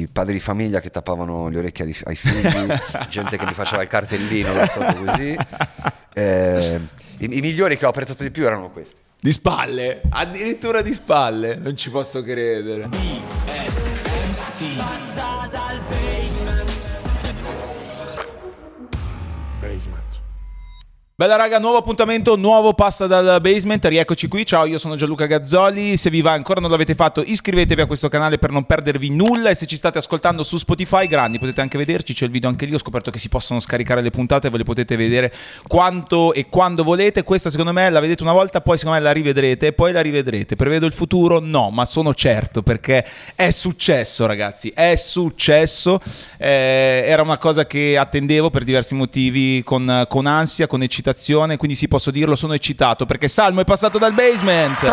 i padri di famiglia che tappavano le orecchie ai, ai figli, gente che mi faceva il cartellino da sotto così. Eh, i, I migliori che ho apprezzato di più erano questi. Di spalle, addirittura di spalle, non ci posso credere. Bella raga, nuovo appuntamento, nuovo passa dal basement, rieccoci qui, ciao io sono Gianluca Gazzoli, se vi va ancora non l'avete fatto iscrivetevi a questo canale per non perdervi nulla. E se ci state ascoltando su Spotify, grandi, potete anche vederci, c'è il video anche lì, ho scoperto che si possono scaricare le puntate, ve le potete vedere quanto e quando volete, questa secondo me la vedete una volta, poi secondo me la rivedrete e poi la rivedrete, prevedo il futuro? No, ma sono certo perché è successo ragazzi, è successo, eh, era una cosa che attendevo per diversi motivi con, con ansia, con eccitazione quindi sì, posso dirlo, sono eccitato perché Salmo è passato dal basement.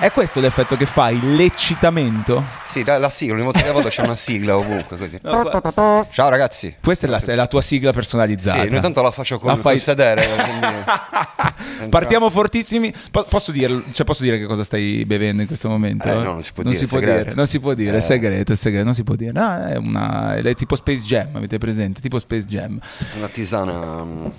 È questo l'effetto che fai? L'eccitamento? Sì, la, la sigla, ogni volta che vado c'è una sigla ovunque così. Ciao ragazzi. Questa è la, è la tua sigla personalizzata. Sì, ogni tanto la faccio con, la fai... sedere. quindi... Partiamo fortissimi. Po- posso, dire, cioè, posso dire che cosa stai bevendo in questo momento? Eh, no, non si può non dire. Si può dire non si può dire, eh. è segreto, è segreto, non si può dire. No, è, una, è tipo Space Jam, avete presente? Tipo Space Jam. Una tisana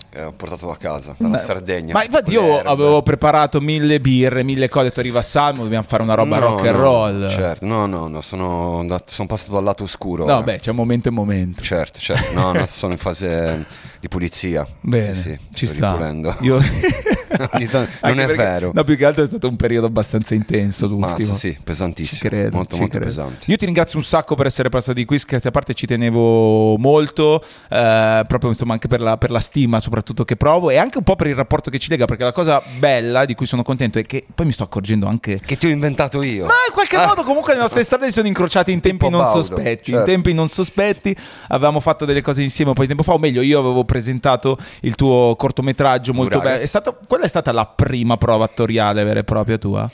che ho portato a casa dalla Beh, Sardegna. Ma infatti io erbe. avevo preparato mille birre, mille cose, ho detto arriva Salmo, dobbiamo fare una roba no, rock and no, roll. Certo, no, no, no sono, andato, sono passato dal lato oscuro. No, ora. beh, c'è un momento e momento. Certo, certo, no, no, sono in fase di pulizia. Bene, sì, sì, ci sta. Ripulendo. Io... non è perché, vero. No, più che altro è stato un periodo abbastanza intenso l'ultimo. Mazza, sì, pesantissimo. Ci credo, molto, molto credo. pesante. Io ti ringrazio un sacco per essere passato di qui, scherzi a parte ci tenevo molto, eh, proprio insomma anche per la, per la, stima soprattutto che provo e anche un po' per il rapporto che ci lega, perché la cosa bella di cui sono contento è che poi mi sto accorgendo anche... Che ti ho inventato io. Ma in qualche ah. modo comunque le nostre strade si sono incrociate in tempi non Baudo, sospetti, certo. in tempi non sospetti, avevamo fatto delle cose insieme un po' di tempo fa, o meglio io avevo presentato il tuo cortometraggio molto bello. È stato, quella è stata la prima prova attoriale vera e propria tua?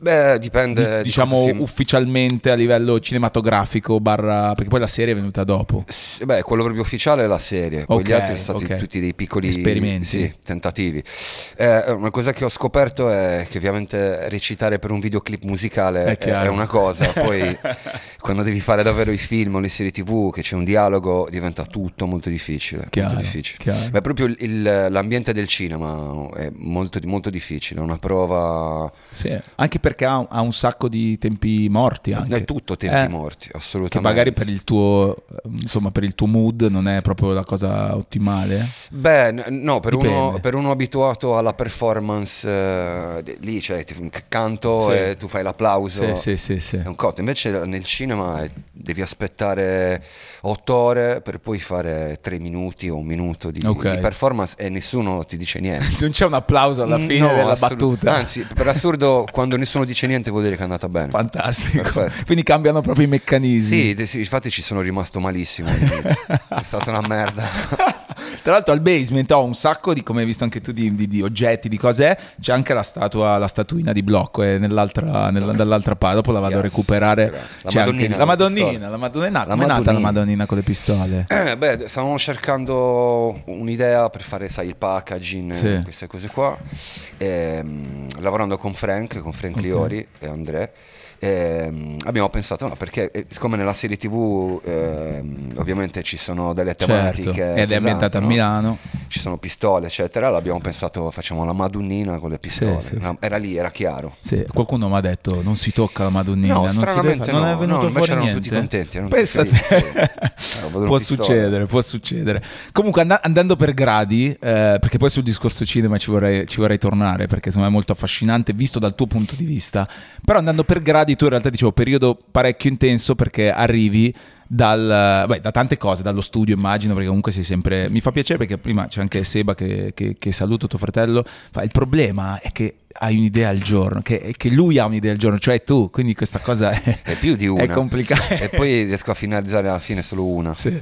Beh, dipende. Di, diciamo si... ufficialmente a livello cinematografico, barra. Perché poi la serie è venuta dopo. S- beh, quello proprio ufficiale è la serie. Poi okay, gli altri sono stati okay. tutti dei piccoli esperimenti. Sì, tentativi. Eh, una cosa che ho scoperto è che ovviamente recitare per un videoclip musicale è, è una cosa. Poi quando devi fare davvero i film o le serie tv, che c'è un dialogo, diventa tutto molto difficile. Chiaro, molto difficile. Chiaro. Beh, proprio il, l'ambiente del cinema è molto, molto difficile. È una prova. Sì, anche perché ha, ha, un sacco di tempi morti. Anche. È tutto tempi eh, morti, assolutamente. Che magari per il, tuo, insomma, per il tuo mood non è proprio la cosa ottimale. Beh, no, per, uno, per uno, abituato alla performance, eh, lì cioè, ti, canto sì. e tu fai l'applauso. Sì, sì, sì, È un cotto. Invece nel cinema devi aspettare otto ore per poi fare tre minuti o un minuto di, okay. di performance e nessuno ti dice niente. non c'è un applauso alla fine no, della assolut- battuta. Anzi, per assurdo, quando nessuno dice niente vuol dire che è andata bene. Fantastico. Perfetto. Quindi cambiano proprio i meccanismi. Sì, sì infatti ci sono rimasto malissimo è stata una merda. Tra l'altro al basement ho un sacco di, come hai visto anche tu, di, di, di oggetti, di cose. C'è anche la statua, la statuina di blocco è nell'altra, nella, dall'altra parte. Dopo la vado yes. a recuperare. La Madonnina, anche, la Madonnina, la Madonnina. La Come è nata la Madonnina con le pistole? Eh, beh, stavamo cercando un'idea per fare, sai, il packaging, sì. queste cose qua. E, ehm, lavorando con Frank, con Frank okay. Liori e Andrea eh, abbiamo pensato, no, perché eh, siccome nella serie tv eh, ovviamente ci sono delle certo, tematiche... Certo. Ed è ambientata no? a Milano. Ci sono pistole, eccetera. L'abbiamo pensato, facciamo la Madonnina con le pistole. Sì, sì. Era lì, era chiaro. Sì, qualcuno mi ha detto non si tocca la Madonnina. No, non stranamente non no, è venuto no, fuori erano niente. tutti contenti. Erano Pensa tutti felici, può succedere, può succedere. Comunque and- andando per gradi, eh, perché poi sul discorso cinema ci vorrei, ci vorrei tornare, perché secondo me è molto affascinante visto dal tuo punto di vista. Però andando per gradi, tu in realtà dicevo periodo parecchio intenso perché arrivi dal, beh, da tante cose, dallo studio immagino, perché comunque sei sempre... Mi fa piacere perché prima c'è anche Seba che, che, che saluto tuo fratello, fa, il problema è che hai un'idea al giorno, che, che, lui ha un'idea al giorno, cioè tu, quindi questa cosa è, è più di una. È complicata. E poi riesco a finalizzare alla fine solo una. Sì.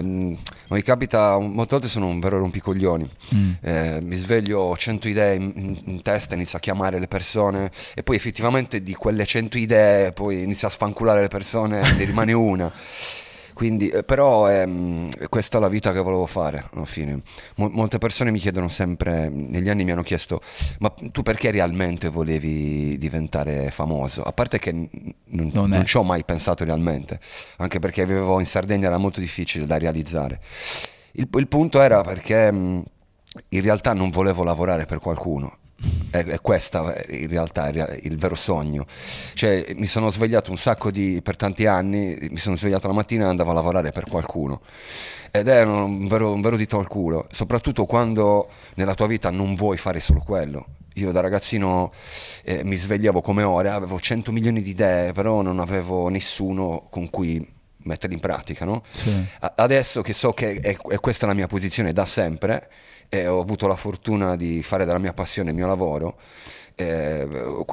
Mm, mi capita, molte volte sono un vero rompicoglioni, mm. eh, mi sveglio, ho 100 idee in, in, testa, inizio a chiamare le persone e poi effettivamente di quelle 100 idee poi inizio a sfanculare le persone, ne rimane una. quindi, eh, però ehm, questa è la vita che volevo fare alla fine. Mo- molte persone mi chiedono sempre, negli anni mi hanno chiesto, ma tu perché realmente volevi diventare famoso? A parte che n- non, non, non ci ho mai pensato realmente, anche perché vivevo in Sardegna, era molto difficile da realizzare. Il, il punto era perché mh, in realtà non volevo lavorare per qualcuno, è, questa in realtà il vero sogno. Cioè, mi sono svegliato un sacco di, per tanti anni, mi sono svegliato la mattina e andavo a lavorare per qualcuno. Ed è un vero, un vero dito al culo, soprattutto quando nella tua vita non vuoi fare solo quello. Io da ragazzino eh, mi svegliavo come ore, avevo 100 milioni di idee, però non avevo nessuno con cui metterli in pratica. No? Sì. Adesso che so che è, è questa la mia posizione da sempre, e ho avuto la fortuna di fare della mia passione il mio lavoro. Eh,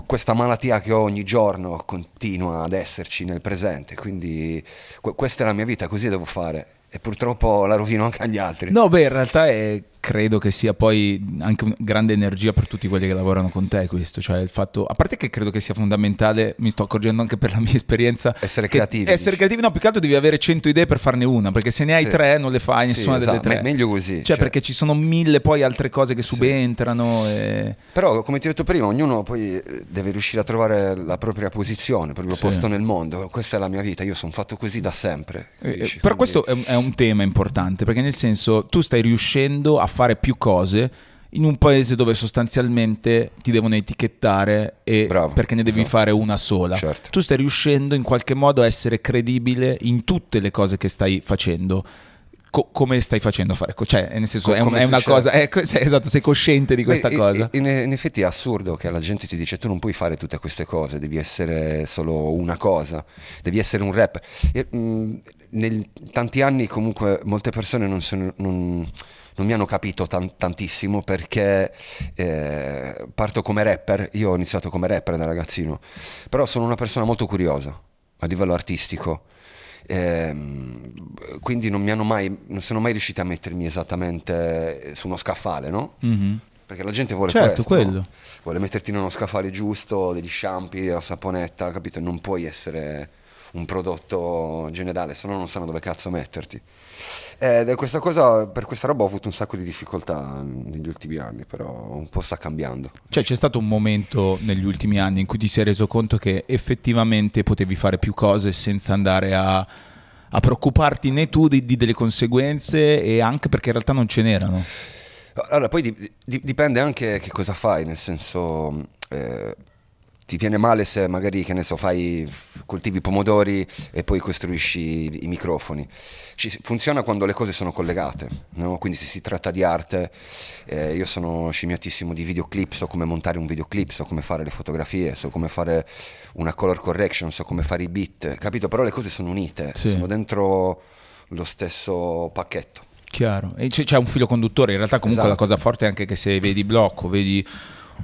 questa malattia che ho ogni giorno continua ad esserci nel presente, quindi questa è la mia vita, così devo fare e purtroppo la rovino anche agli altri. No, beh, in realtà è credo che sia poi anche una grande energia per tutti quelli che lavorano con te questo, cioè il fatto, a parte che credo che sia fondamentale, mi sto accorgendo anche per la mia esperienza, essere creativi. Essere creativi, no, più che altro devi avere 100 idee per farne una, perché se ne hai sì. tre non le fai nessuna sì, esatto. delle tre. Me- meglio così. Cioè, cioè, perché ci sono mille poi altre cose che subentrano. Sì. E... Però come ti ho detto prima, ognuno poi eh, deve riuscire a trovare la propria posizione, il proprio posto nel mondo, questa è la mia vita, io sono fatto così da sempre. Eh, dici, però quindi... questo è un, è un tema importante, perché nel senso tu stai riuscendo a fare più cose in un paese dove sostanzialmente ti devono etichettare e Bravo, perché ne devi esatto. fare una sola. Certo. Tu stai riuscendo in qualche modo a essere credibile in tutte le cose che stai facendo. Co- come stai facendo a fare? Cioè, nel senso, Co- è, un, è una cosa. È, sei, esatto, sei cosciente di questa Beh, cosa? In, in, effetti è assurdo che la gente ti dice: tu non puoi fare tutte queste cose, devi essere solo una cosa, devi essere un rap. E, mh, mm, nel tanti anni, comunque, molte persone non sono. Non, non mi hanno capito tan- tantissimo perché eh, parto come rapper, io ho iniziato come rapper da ragazzino, però sono una persona molto curiosa a livello artistico. Eh, quindi non mi hanno mai, non sono mai riusciti a mettermi esattamente su uno scaffale, no? Mm-hmm. Perché la gente vuole certo, questo, no? vuole metterti in uno scaffale giusto, degli sciampi, la saponetta, capito? Non puoi essere un prodotto generale, se no non sanno dove cazzo metterti. Ed questa cosa, per questa roba ho avuto un sacco di difficoltà negli ultimi anni, però un po' sta cambiando. Cioè c'è stato un momento negli ultimi anni in cui ti sei reso conto che effettivamente potevi fare più cose senza andare a, a preoccuparti né tu di, di, delle conseguenze e anche perché in realtà non ce n'erano. Allora, poi di, di, dipende anche che cosa fai, nel senso... Eh, ti viene male se magari, che ne so, fai, coltivi pomodori e poi costruisci i, i microfoni. Ci, funziona quando le cose sono collegate, no? quindi se si tratta di arte, eh, io sono scimmiatissimo di videoclip, so come montare un videoclip, so come fare le fotografie, so come fare una color correction, so come fare i beat, capito? Però le cose sono unite, sì. sono dentro lo stesso pacchetto. Chiaro, e c'è, c'è un filo conduttore, in realtà comunque esatto. la cosa forte è anche che se vedi blocco, vedi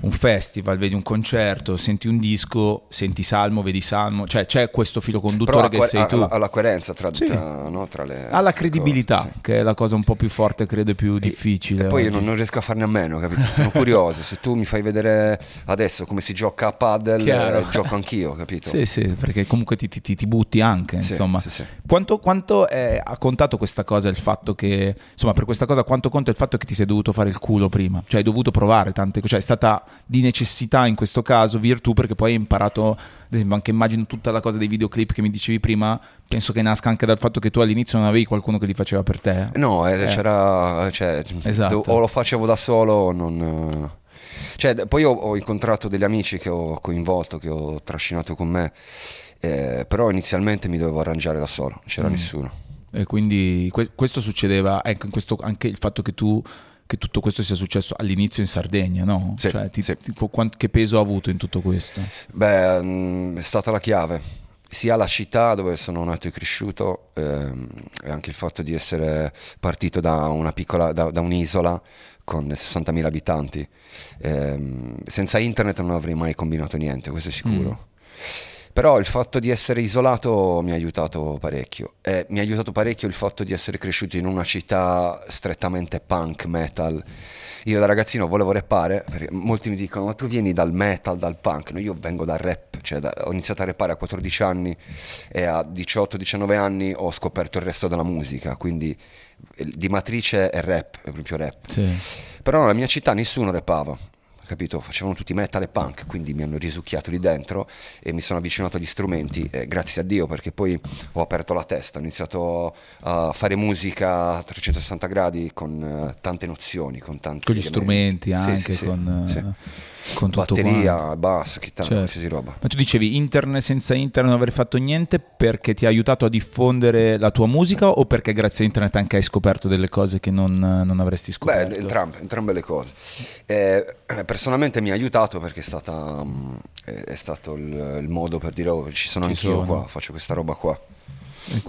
un festival, vedi un concerto, senti un disco, senti Salmo, vedi Salmo, cioè c'è questo filo conduttore che sei tu. Ha la coerenza tra, sì. tra, no, tra le... Ha la credibilità, cose, sì. che è la cosa un po' più forte, credo, e più difficile. E poi io non, non, riesco a farne a meno, capito? Sono curioso, se tu mi fai vedere adesso come si gioca a paddle, eh, gioco anch'io, capito? Sì, sì, perché comunque ti, ti, ti butti anche, sì, insomma. Quanto, quanto è, ha contato questa cosa il fatto che, insomma, per questa cosa quanto conta il fatto che ti sei dovuto fare il culo prima? Cioè hai dovuto provare tante cose, cioè è stata di necessità in questo caso, virtù, perché poi hai imparato, ad esempio, anche immagino tutta la cosa dei videoclip che mi dicevi prima, penso che nasca anche dal fatto che tu all'inizio non avevi qualcuno che li faceva per te. No, eh, eh. c'era, cioè, esatto. o lo facevo da solo o non... Cioè, poi ho, ho, incontrato degli amici che ho coinvolto, che ho trascinato con me, eh, però inizialmente mi dovevo arrangiare da solo, non c'era mm. nessuno. E quindi que- questo succedeva, ecco, questo, anche il fatto che tu che tutto questo sia successo all'inizio in Sardegna, no? Sì, cioè, ti, sì. Ti, che peso ha avuto in tutto questo? Beh, mm, è stata la chiave. Sia la città dove sono nato e cresciuto, ehm, e anche il fatto di essere partito da, una piccola, da, da un'isola con 60.000 abitanti. Eh, senza internet non avrei mai combinato niente, questo è sicuro. Mm Però il fatto di essere isolato mi ha aiutato parecchio. E mi ha aiutato parecchio il fatto di essere cresciuto in una città strettamente punk, metal. Io da ragazzino volevo rappare, perché molti mi dicono ma tu vieni dal metal, dal punk, no, io vengo dal rap, cioè da, ho iniziato a rappare a 14 anni e a 18-19 anni ho scoperto il resto della musica, quindi di matrice è rap, è proprio rap. Sì. Però nella mia città nessuno rappava, capito? Facevano tutti metal e punk, quindi mi hanno risucchiato lì dentro e mi sono avvicinato agli strumenti, eh, grazie a Dio, perché poi ho aperto la testa, ho iniziato a fare musica a 360 gradi con uh, tante nozioni, con tanti Con gli strumenti anche, sì, sì, con... Sì. Uh con batteria, quanto. basso, chitarra, certo. qualsiasi roba. Ma tu dicevi internet senza internet non avrei fatto niente perché ti ha aiutato a diffondere la tua musica o perché grazie a internet anche hai scoperto delle cose che non, non avresti scoperto? Beh, entrambe, entrambe le cose. Eh, personalmente mi ha aiutato perché è, stata, è stato il, il, modo per dire oh, ci sono ci anch'io sono. qua, faccio questa roba qua.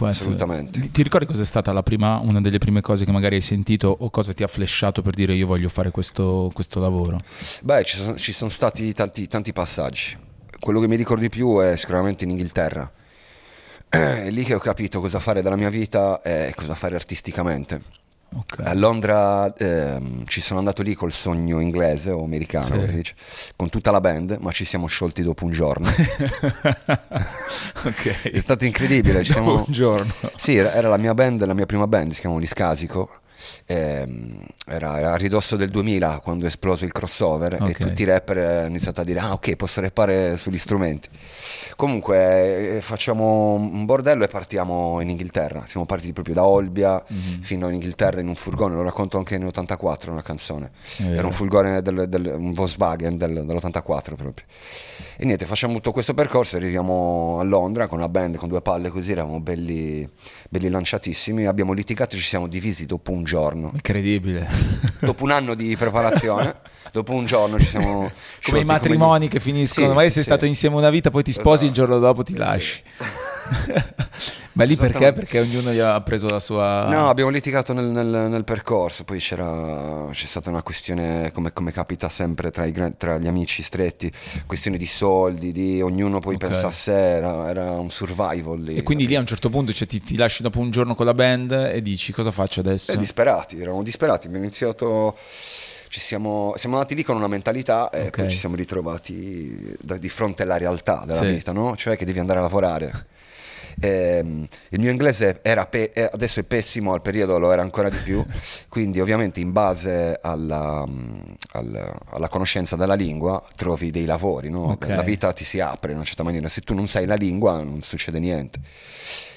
Assolutamente. Ti ricordi cosa è stata prima, una delle prime cose che magari hai sentito o cosa ti ha flashato per dire io voglio fare questo, questo lavoro? Beh, ci sono, ci sono stati tanti, tanti, passaggi. Quello che mi ricordo di più è sicuramente in Inghilterra. È lì che ho capito cosa fare della mia vita e cosa fare artisticamente Okay. A Londra ehm, ci sono andato lì col sogno inglese o americano, sì. dice, con tutta la band, ma ci siamo sciolti dopo un giorno. okay. È stato incredibile. Ci siamo... un giorno. Sì, era, era, la mia band, la mia prima band, si chiamava Liscasico eh, era, a ridosso del 2000 quando è esploso il crossover okay. e tutti i rapper hanno iniziato a dire ah ok posso rappare sugli strumenti comunque eh, facciamo un bordello e partiamo in Inghilterra siamo partiti proprio da Olbia mm-hmm. fino in Inghilterra in un furgone lo racconto anche in 84 una canzone era un furgone del, del un Volkswagen del, dell'84 proprio e niente facciamo tutto questo percorso arriviamo a Londra con la band con due palle così eravamo belli, belli lanciatissimi abbiamo litigato e ci siamo divisi dopo un giorno. Incredibile. Dopo un anno di preparazione, dopo un giorno ci siamo... Come i matrimoni come... che finiscono, sì, magari sei sì. stato insieme una vita, poi ti sposi, esatto. il giorno dopo ti lasci. Ma lì perché? Perché ognuno gli ha preso la sua... No, abbiamo litigato nel, nel, nel percorso, poi c'era, c'è stata una questione, come, come capita sempre tra, i, tra, gli amici stretti, questione di soldi, di ognuno poi okay. pensa a sé, era, era, un survival lì. E quindi lì a un certo punto cioè, ti, ti, lasci dopo un giorno con la band e dici cosa faccio adesso? E disperati, eravamo disperati, abbiamo iniziato... Ci siamo, siamo, andati lì con una mentalità e okay. poi ci siamo ritrovati da, di fronte alla realtà della sì. vita, no? Cioè che devi andare a lavorare eh, il mio inglese pe- eh, adesso è pessimo, al periodo lo era ancora di più, quindi ovviamente in base alla, mm, alla, alla conoscenza della lingua trovi dei lavori, no? okay. la vita ti si apre in una certa maniera, se tu non sai la lingua non succede niente.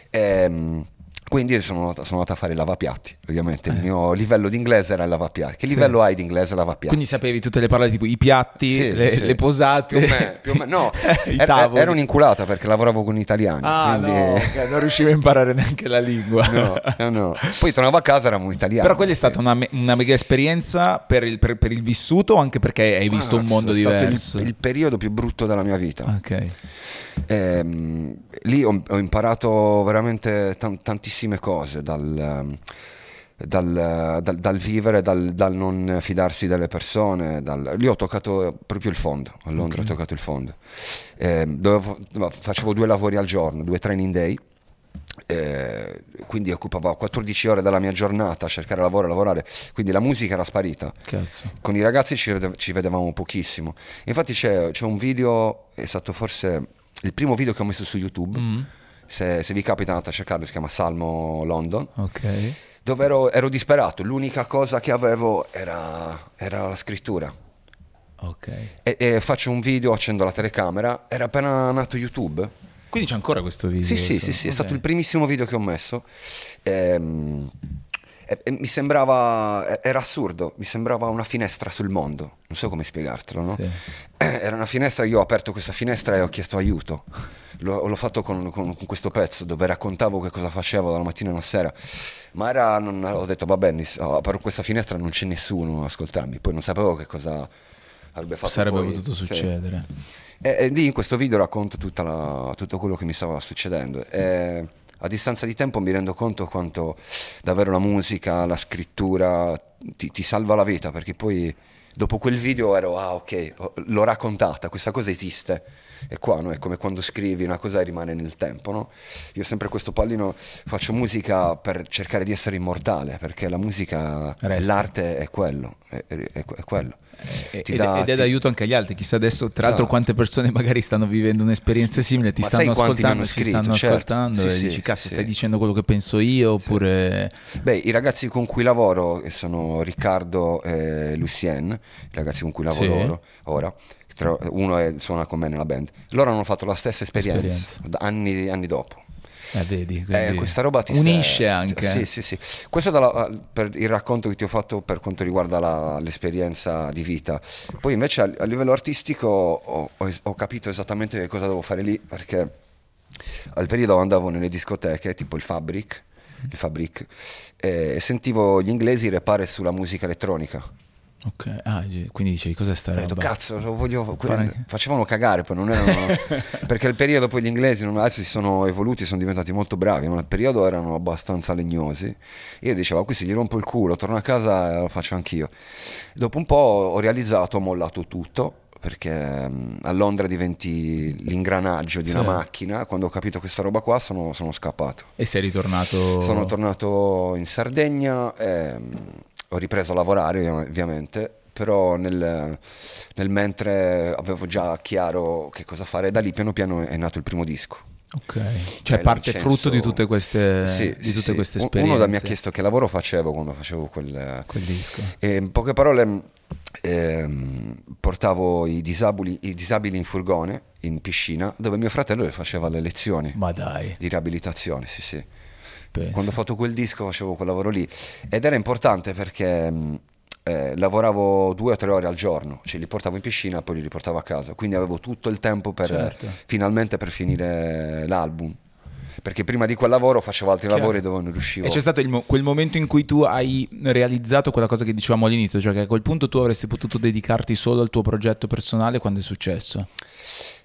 Eh, quindi sono, sono andato a fare il lavapiatti, ovviamente. Il eh. mio livello di inglese era il lavapiatti. Che livello hai di inglese lavapiatti? Quindi sapevi tutte le parole tipo i piatti, sì, le, sì. le, posate. Più o meno, più o meno. no, era, era, un'inculata perché lavoravo con italiani. Ah, quindi... no, okay, non riuscivo a imparare neanche la lingua. No, no, no. Poi tornavo a casa, eravamo italiani. Però quella è stata una, una mega esperienza per il, per, per il, vissuto o anche perché hai visto ah, un mondo diverso? È stato il, il periodo più brutto della mia vita. Ok. Ehm, lì ho, ho, imparato veramente t- tantissime cose dal, dal, dal, dal vivere, dal, non fidarsi delle persone. lì ho toccato proprio il fondo, a Londra okay. ho toccato il fondo. Ehm, dovevo, facevo due lavori al giorno, due training day. Eh, quindi occupavo 14 ore della mia giornata a cercare lavoro e lavorare, quindi la musica era sparita. Cazzo. Con i ragazzi ci, ci vedevamo pochissimo. Infatti c'è, c'è, un video, è stato forse il primo video che ho messo su YouTube, mm. se, se, vi capita andate a cercarlo, si chiama Salmo London. Ok. Dove ero, ero disperato, l'unica cosa che avevo era, era la scrittura. Ok. E, e, faccio un video, accendo la telecamera, era appena nato YouTube. Quindi c'è ancora questo video? Sì, sì, sì, sì okay. è stato il primissimo video che ho messo. Ehm, e, e mi sembrava, era assurdo, mi sembrava una finestra sul mondo, non so come spiegartelo, no? Sì. Era una finestra, io ho aperto questa finestra e ho chiesto aiuto, l'ho, l'ho fatto con, con, con, questo pezzo dove raccontavo che cosa facevo dalla mattina alla sera, ma era, non, ho detto va bene, ho aperto questa finestra non c'è nessuno a ascoltarmi, poi non sapevo che cosa avrebbe fatto. Sarebbe poi, potuto succedere. Sì. E, e, lì in questo video racconto la, tutto quello che mi stava succedendo. E, a distanza di tempo mi rendo conto quanto davvero la musica, la scrittura ti, ti salva la vita perché poi dopo quel video ero, ah ok, l'ho raccontata, questa cosa esiste. E qua no? è come quando scrivi una cosa e rimane nel tempo. No? Io sempre questo pallino, faccio musica per cercare di essere immortale, perché la musica, Resta. l'arte è quello. È, è, è quello. Eh, ed, dà, ed, è d'aiuto anche agli altri. Chissà adesso, tra esatto. l'altro, quante persone magari stanno vivendo un'esperienza simile, ti Ma stanno ascoltando, scritto, ti stanno certo. ascoltando sì, e sì, dici, cazzo, sì. stai dicendo quello che penso io? Oppure... Beh, i ragazzi con cui lavoro, che sono Riccardo e Lucien, i ragazzi con cui lavoro ora, ora uno è, suona con me nella band, loro hanno fatto la stessa esperienza, esperienza. Anni, anni dopo. Eh, vedi, eh, questa roba ti unisce sta... anche. Sì, sì, sì. Questo è dalla, per il racconto che ti ho fatto per quanto riguarda la, l'esperienza di vita. Poi invece a, a livello artistico ho, ho, ho, capito esattamente che cosa devo fare lì, perché al periodo andavo nelle discoteche, tipo il Fabric, il Fabric e sentivo gli inglesi repare sulla musica elettronica Ok, ah, quindi dicevi cos'è sta roba? Detto, cazzo, lo voglio... facevano cagare, poi non erano... perché il periodo poi gli inglesi non, adesso si sono evoluti, sono diventati molto bravi, ma nel periodo erano abbastanza legnosi. Io dicevo, qui se gli rompo il culo, torno a casa e lo faccio anch'io. Dopo un po' ho realizzato, ho mollato tutto, perché a Londra diventi l'ingranaggio di sì. una macchina. Quando ho capito questa roba qua sono, sono, scappato. E sei ritornato? Sono tornato in Sardegna. E, ho ripreso a lavorare ovviamente, però nel, nel, mentre avevo già chiaro che cosa fare, da lì piano piano è nato il primo disco. Ok, cioè parte frutto di tutte queste, sì, di tutte sì, queste esperienze. Uno mi ha chiesto che lavoro facevo quando facevo quel, quel disco. E in poche parole eh, portavo i disabili, i disabili, in furgone, in piscina, dove mio fratello le faceva le lezioni Ma dai. di riabilitazione, sì sì. Penso. Quando ho fatto quel disco facevo quel lavoro lì ed era importante perché mm, eh, lavoravo due o tre ore al giorno, cioè li portavo in piscina e poi li riportavo a casa, quindi avevo tutto il tempo per, certo. finalmente per finire l'album perché prima di quel lavoro facevo altri Chiaro. lavori dove non riuscivo. E c'è stato mo- quel momento in cui tu hai realizzato quella cosa che dicevamo all'inizio, cioè che a quel punto tu avresti potuto dedicarti solo al tuo progetto personale quando è successo?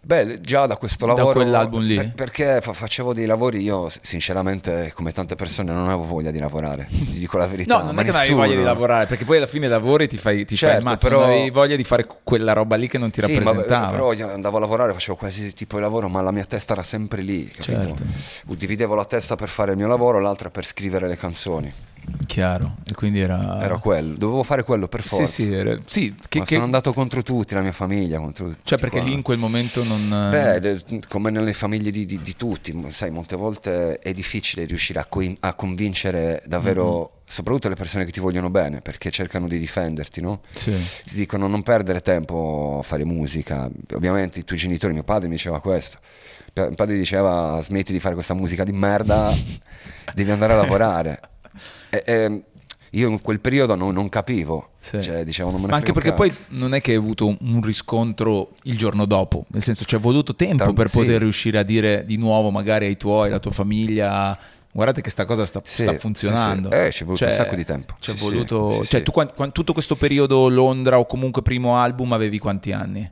Beh, già da questo lavoro. Da quell'album lì. Per, perché facevo dei lavori, io sinceramente, come tante persone, non avevo voglia di lavorare. Ti dico la verità. No, non è che non avevi voglia di lavorare, perché poi alla fine lavori ti fai, ti certo, fai il mazzo. Però... Non avevi voglia di fare quella roba lì che non ti sì, rappresentava. Ma, però io andavo a lavorare, facevo qualsiasi tipo di lavoro, ma la mia testa era sempre lì. Certo. Dividevo la testa per fare il mio lavoro, l'altra per scrivere le canzoni. Chiaro, e quindi era... Era quello, dovevo fare quello per forza. Sì, sì, era... sì che, che... sono andato contro tutti, la mia famiglia, contro Cioè perché qua. lì in quel momento non... Beh, come nelle famiglie di, di, di, tutti, sai, molte volte è difficile riuscire a, co- a convincere davvero... Mm-hmm. Soprattutto le persone che ti vogliono bene perché cercano di difenderti, no? Sì. Ti dicono non perdere tempo a fare musica. Ovviamente i tuoi genitori, mio padre mi diceva questo. Mio padre diceva smetti di fare questa musica di merda, devi andare a lavorare. E, e, io in quel periodo non, non capivo, sì. cioè, diciamo, non Ma anche perché poi non è che hai avuto un riscontro il giorno dopo, nel senso ci è voluto tempo Tant- per poter riuscire a dire di nuovo magari ai tuoi, alla tua famiglia, guardate che sta cosa sta, sì, sta funzionando. Sì, sì. Eh, ci è voluto cioè, un sacco di tempo. Ci è voluto, cioè, tu quando, tutto questo periodo Londra o comunque primo album avevi quanti anni?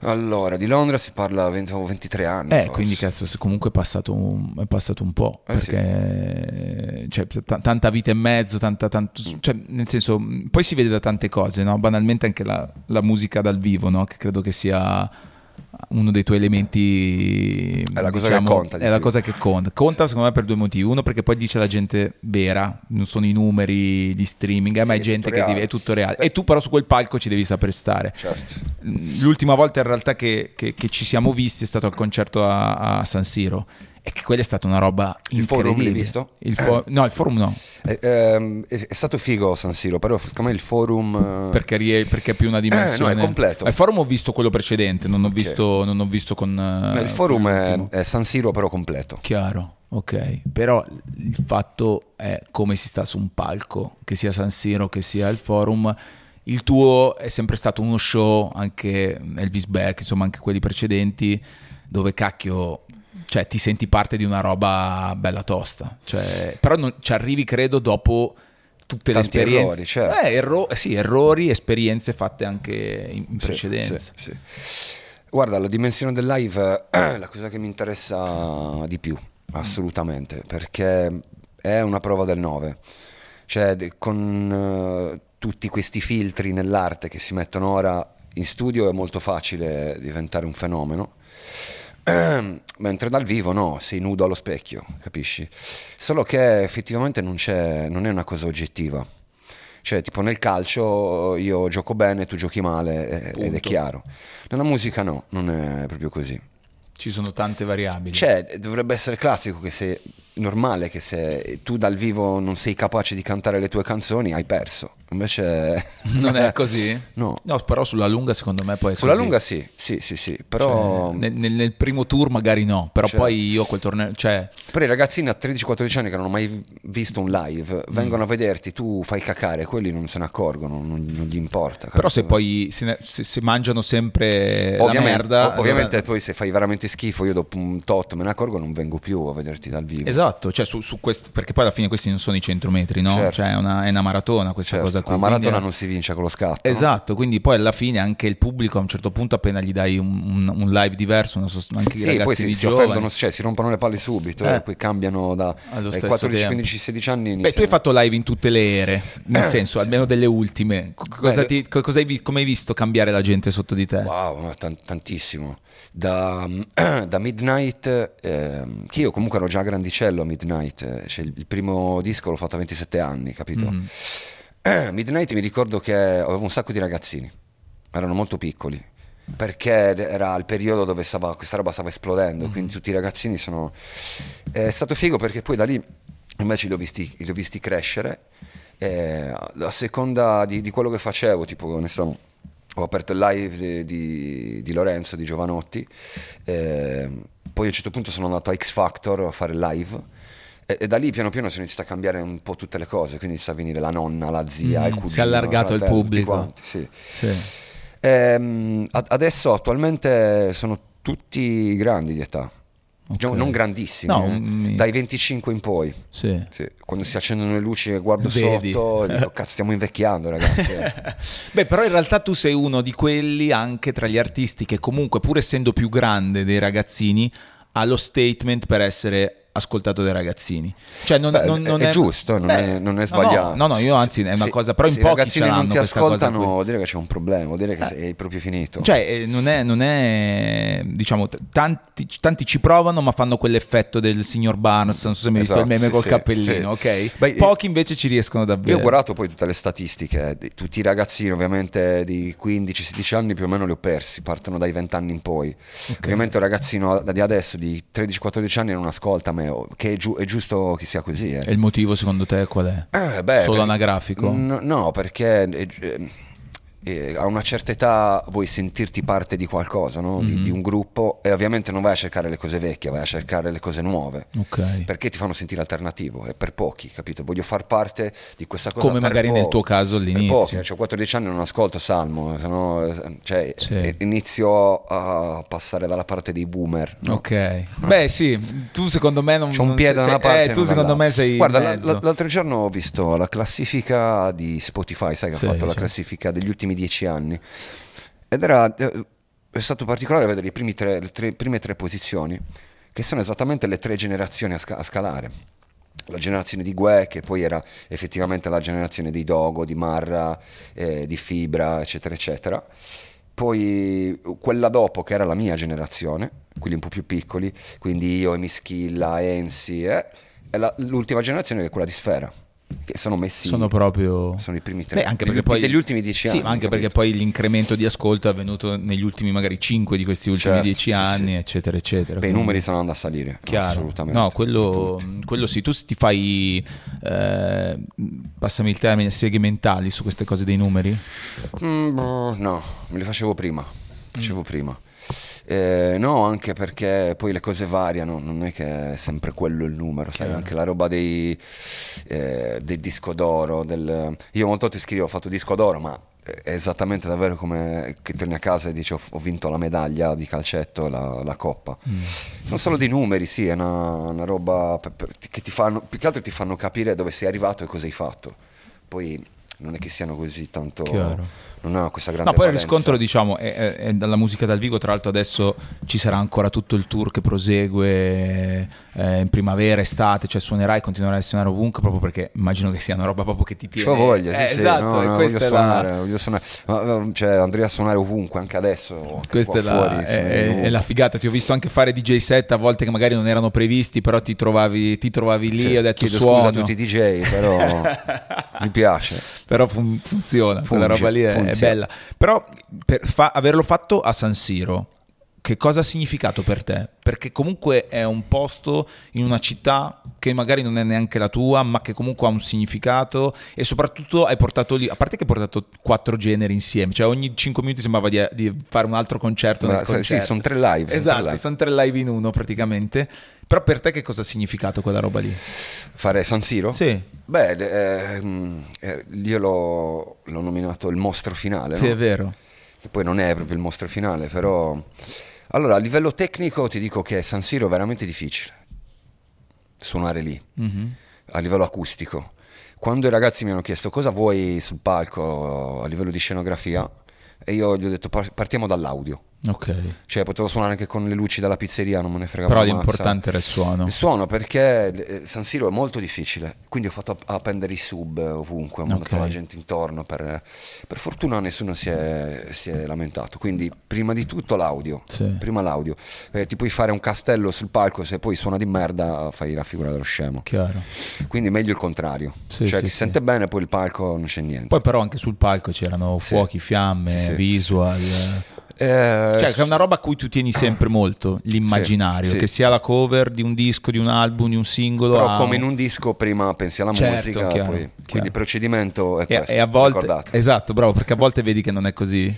Allora, di Londra si parla 20, 23 anni. Eh, forse. quindi cazzo, comunque è passato un, è passato un po'. Eh, perché sì. cioè, t- tanta vita e mezzo, tanta, tanto, mm. cioè, nel senso, poi si vede da tante cose, no? Banalmente anche la, la musica dal vivo, no? Che credo che sia uno dei tuoi elementi è la cosa diciamo, che conta è la cosa che conta. Conta sì. secondo me per due motivi. Uno perché poi dice la gente vera non sono i numeri di streaming eh, sì, ma è gente che è tutto reale. E tu però su quel palco ci devi saper stare. Certo. l'ultima volta in realtà che, che, che, ci siamo visti è stato al concerto a, a San Siro e che quella è stata una roba incredibile. Il forum l'hai visto? Il fo- no, il forum no. È, ehm, è, è, stato figo San Siro, però secondo me il forum... Eh, perché, rie- perché è più una dimensione... Eh, no, è completo. Il forum ho visto quello precedente, non ho, okay. visto, non ho visto, con... No, il forum è, è, San Siro però completo. Chiaro, ok. Però il fatto è come si sta su un palco, che sia San Siro, che sia il forum il tuo è sempre stato uno show, anche Elvis Beck, insomma anche quelli precedenti, dove cacchio cioè ti senti parte di una roba bella tosta. Cioè, però non, ci arrivi, credo, dopo tutte Tanti le esperienze. Errori, certo. eh, erro- sì, errori, esperienze fatte anche in, in precedenza. Sì, sì, Guarda, la dimensione del live è la cosa che mi interessa di più, assolutamente, perché è una prova del 9. Cioè, con uh, tutti questi filtri nell'arte che si mettono ora in studio è molto facile diventare un fenomeno. Mentre dal vivo no, sei nudo allo specchio, capisci? Solo che effettivamente non, non è una cosa oggettiva. Cioè, tipo nel calcio io gioco bene, tu giochi male Punto. ed è chiaro. Nella musica no, non è proprio così. Ci sono tante variabili. Cioè, dovrebbe essere classico che se normale che se tu dal vivo non sei capace di cantare le tue canzoni hai perso. Invece non è così? No. no. però sulla lunga secondo me poi Sulla lunga sì, sì, sì, sì, però cioè, nel, nel, primo tour magari no, però certo. poi io quel torneo, cioè Però i ragazzini a 13-14 anni che non hanno mai visto un live, mm. vengono a vederti, tu fai cacare, quelli non se ne accorgono, non, non gli importa. Capito? Però se poi se, ne, se, se mangiano sempre ovviamente, merda, ovviamente allora... poi se fai veramente schifo, io dopo un tot me ne accorgo, non vengo più a vederti dal vivo. Esatto, cioè su, su quest... perché poi alla fine questi non sono i 100 metri, no? Certo. Cioè è una, è una maratona questa certo. cosa qui. La maratona non si vince con lo scatto. Esatto, no? quindi poi alla fine anche il pubblico a un certo punto appena gli dai un, un, live diverso, sost- anche sì, i ragazzi poi si, si offendono, cioè si rompono le palle subito, eh. e poi cambiano da 14, tempo. 15, 16 anni. Iniziano. Beh, tu hai fatto live in tutte le ere, nel eh, senso, sì. almeno delle ultime. Cosa Beh, ti, cosa hai, come hai visto cambiare la gente sotto di te? Wow, t- tantissimo. Da, da Midnight, eh, che io comunque ero già grandicello a Midnight, cioè il, primo disco l'ho fatto a 27 anni, capito? Mm. Midnight mi ricordo che avevo un sacco di ragazzini, erano molto piccoli, perché era il periodo dove stava, questa roba stava esplodendo, mm-hmm. quindi tutti i ragazzini sono... È stato figo perché poi da lì invece li ho visti, li ho visti crescere, e a seconda di, di, quello che facevo, tipo ne so, ho aperto il live di, di, di Lorenzo, di Giovanotti, poi a un certo punto sono andato a X Factor a fare live e, e, da lì piano piano sono iniziate a cambiare un po' tutte le cose, quindi inizia a venire la nonna, la zia, mm, il cugino. Si è allargato il pubblico. Quanti, sì. Sì. Ehm, adesso attualmente sono tutti grandi di età. Diciamo, okay. non grandissimi, no, eh? mi... dai 25 in poi. Sì. Sì. Quando si accendono le luci e guardo Vedi. sotto, dico, cazzo, stiamo invecchiando, ragazzi. Beh, però in realtà tu sei uno di quelli anche tra gli artisti che comunque, pur essendo più grande dei ragazzini, ha lo statement per essere ascoltato dai ragazzini. Cioè non, Beh, non, non è, è, giusto, non, è, non è sbagliato. No, no, io anzi è una se, cosa, però in pochi i ragazzini non ti ascoltano vuol dire che c'è un problema, vuol dire che eh. sei proprio finito. Cioè eh, non è, non è diciamo, tanti, tanti, ci provano ma fanno quell'effetto del signor Barnes, non so se mi hai esatto, visto il meme sì, col cappellino, sì. ok? Beh, pochi invece ci riescono davvero. Io ho guardato poi tutte le statistiche, di, tutti i ragazzini ovviamente di 15-16 anni più o meno li ho persi, partono dai 20 anni in poi. Okay. Ovviamente un ragazzino di adesso di 13-14 anni non ascolta me, che è, giu- è giusto che sia così. Eh. E il motivo secondo te qual è? Eh, beh, Solo per... anagrafico? No, no perché... Eh, eh, a una certa età vuoi sentirti parte di qualcosa, no? di, mm-hmm. di, un gruppo e ovviamente non vai a cercare le cose vecchie, vai a cercare le cose nuove, okay. perché ti fanno sentire alternativo, è per pochi, capito? Voglio far parte di questa cosa. Come magari pochi, nel tuo caso all'inizio. Per pochi, ho 14 anni e non ascolto Salmo, sennò, cioè, sì. inizio a passare dalla parte dei boomer. No? Ok, beh sì, tu secondo me non... C'è un piede da una parte. Eh, tu secondo me sei... Guarda, l'altro giorno ho visto la classifica di Spotify, sai che sì, ha fatto sì. la classifica degli ultimi dieci anni. Ed era eh, è stato particolare vedere tre, le tre, prime tre posizioni, che sono esattamente le tre generazioni a, sca- a scalare. La generazione di Gue, che poi era effettivamente la generazione di Dogo, di Marra, eh, di Fibra, eccetera, eccetera. Poi quella dopo, che era la mia generazione, quelli un po' più piccoli, quindi io, Emischilla, Ensi, eh, e la, l'ultima generazione che è quella di Sfera che sono messi sono proprio sono i primi tre Beh, anche perché poi, degli ultimi dieci anni sì, anche perché poi l'incremento di ascolto è avvenuto negli ultimi magari cinque di questi ultimi certo, dieci sì, anni sì. eccetera eccetera. Beh, i numeri stanno andando a salire chiaro. Assolutamente no quello, quello sì. Tu ti fai eh, passami il termine seghe mentali su queste cose dei numeri? Mm, boh, no me li facevo prima facevo mm. prima eh, no, anche perché poi le cose variano, non è che è sempre quello il numero, sai, anche la roba dei, eh, del disco d'oro. Del... Io molto ti scrivo, ho fatto disco d'oro, ma è esattamente davvero come che torni a casa e dici ho, ho vinto la medaglia di calcetto, la, la coppa. Mm. Sono solo dei numeri, sì, è una, una roba per, per, che ti fanno, più che altro ti fanno capire dove sei arrivato e cosa hai fatto. Poi non è che siano così tanto... Chiaro non ha questa grande No, poi il riscontro, diciamo, è, è, è, dalla musica dal vivo. Tra l'altro, adesso ci sarà ancora tutto il tour che prosegue eh, in primavera, estate. Cioè, suonerai, continuerai a suonare ovunque. Proprio perché immagino che sia una roba proprio che ti tiene. C'ho voglia, sì, eh, sì, esatto. no, no, voglio suonare, la... voglio suonare. Ma, cioè, andrei a suonare ovunque, anche adesso. Questa è la, fuori, è, è, la figata. Ti ho visto anche fare DJ set a volte che magari non erano previsti, però ti trovavi, ti trovavi lì. Sì, ho detto chiedo suono. scusa a tutti i DJ, però mi piace. Però fun- funziona, Funge, quella roba lì è, è bella. Però per fa- averlo fatto a San Siro, che cosa ha significato per te? Perché comunque è un posto in una città che magari non è neanche la tua, ma che comunque ha un significato e soprattutto hai portato lì, a parte che hai portato quattro generi insieme, cioè ogni cinque minuti sembrava di, di fare un altro concerto. Ma, concerto. Sì, sono tre live. Esatto, sono tre live. sono tre live in uno praticamente. Però per te che cosa ha significato quella roba lì? Fare San Siro? Sì. Beh, eh, eh, io l'ho, l'ho, nominato il mostro finale. Sì, no? è vero. Che poi non è proprio il mostro finale, però... Allora, a livello tecnico ti dico che San Siro è veramente difficile suonare lì, mm-hmm. a livello acustico. Quando i ragazzi mi hanno chiesto cosa vuoi sul palco a livello di scenografia, e io gli ho detto partiamo dall'audio. Ok. Cioè potevo suonare anche con le luci della pizzeria, non me ne fregava Però l'importante era il suono. Il suono perché eh, San Siro è molto difficile, quindi ho fatto appendere i sub ovunque, ho mandato okay. la gente intorno, per, per fortuna nessuno si è, si è, lamentato, quindi prima di tutto l'audio, sì. prima l'audio. Eh, ti puoi fare un castello sul palco, se poi suona di merda fai la figura dello scemo. Chiaro. Quindi meglio il contrario, sì, cioè sì, si sente bene poi il palco non c'è niente. Poi però anche sul palco c'erano fuochi, fiamme, visual... Eh, cioè, è una roba a cui tu tieni sempre molto, l'immaginario, sì, sì. che sia la cover di un disco, di un album, di un singolo. Però a... come in un disco prima pensi alla certo, musica, chiaro, poi, chiaro. quindi il procedimento è e, questo. E a volte, esatto, bravo, perché a volte vedi che non è così.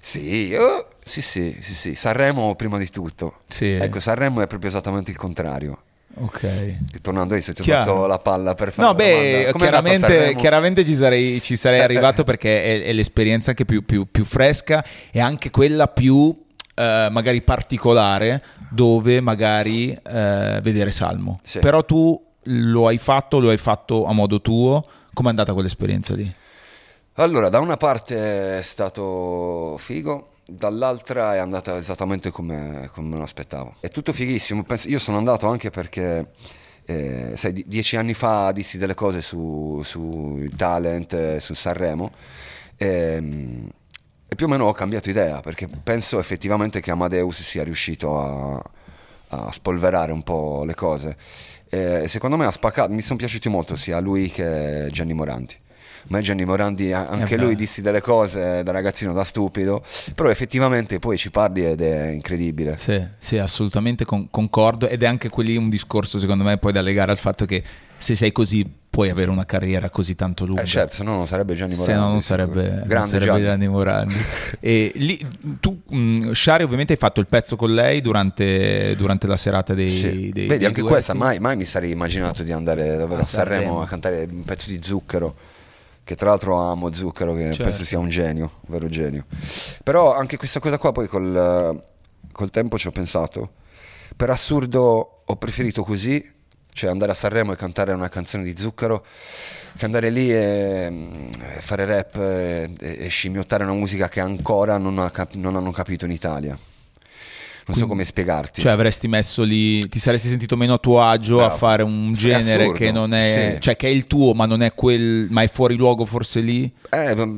Sì, oh, sì, sì, sì, sì, Sanremo prima di tutto. Sì. Ecco, Sanremo è proprio esattamente il contrario. Ok. Tornando adesso ti ho fatto la palla per fare No, beh, chiaramente, chiaramente, ci sarei, ci sarei arrivato perché è, è, l'esperienza anche più, più, più fresca e anche quella più Uh, magari particolare dove magari uh, vedere Salmo. Sì. Però tu lo hai fatto, lo hai fatto a modo tuo. Com'è andata quell'esperienza lì? Allora, da una parte è stato figo, dall'altra è andata esattamente come, come me lo aspettavo. È tutto fighissimo. Penso, io sono andato anche perché. Eh, sai, dieci anni fa dissi delle cose su, su talent, su Sanremo. Ehm, e più o meno ho cambiato idea perché penso effettivamente che Amadeus sia riuscito a, a spolverare un po' le cose. E secondo me ha spaccato, mi sono piaciuti molto sia lui che Gianni Moranti. A me Gianni Morandi, anche eh lui dissi delle cose da ragazzino, da stupido, però effettivamente poi ci parli ed è incredibile. Sì, sì assolutamente con- concordo ed è anche quelli un discorso secondo me poi da legare al fatto che se sei così puoi avere una carriera così tanto lunga. Eh certo, se no non sarebbe Gianni Morandi. Se no non sarebbe, non sarebbe Gianni. Gianni Morandi. e lì, tu, mh, Shari ovviamente hai fatto il pezzo con lei durante, durante la serata dei... Sì. dei Vedi, dei anche questa mai, mai, mi sarei immaginato di andare davvero a, a Sanremo. Sanremo a cantare un pezzo di Zucchero che tra l'altro amo Zucchero, che certo. penso sia un genio, un vero genio. Però anche questa cosa qua poi col, col tempo ci ho pensato. Per assurdo ho preferito così, cioè andare a Sanremo e cantare una canzone di Zucchero, che andare lì e, e fare rap e, e, scimmiottare una musica che ancora non, ha non hanno capito in Italia. Non so come spiegarti. Cioè, avresti messo lì, ti saresti sentito meno a tuo agio Bravo. a fare un genere assurdo. che non è, sì. cioè che è il tuo, ma non è quel, ma è fuori luogo forse lì? Eh,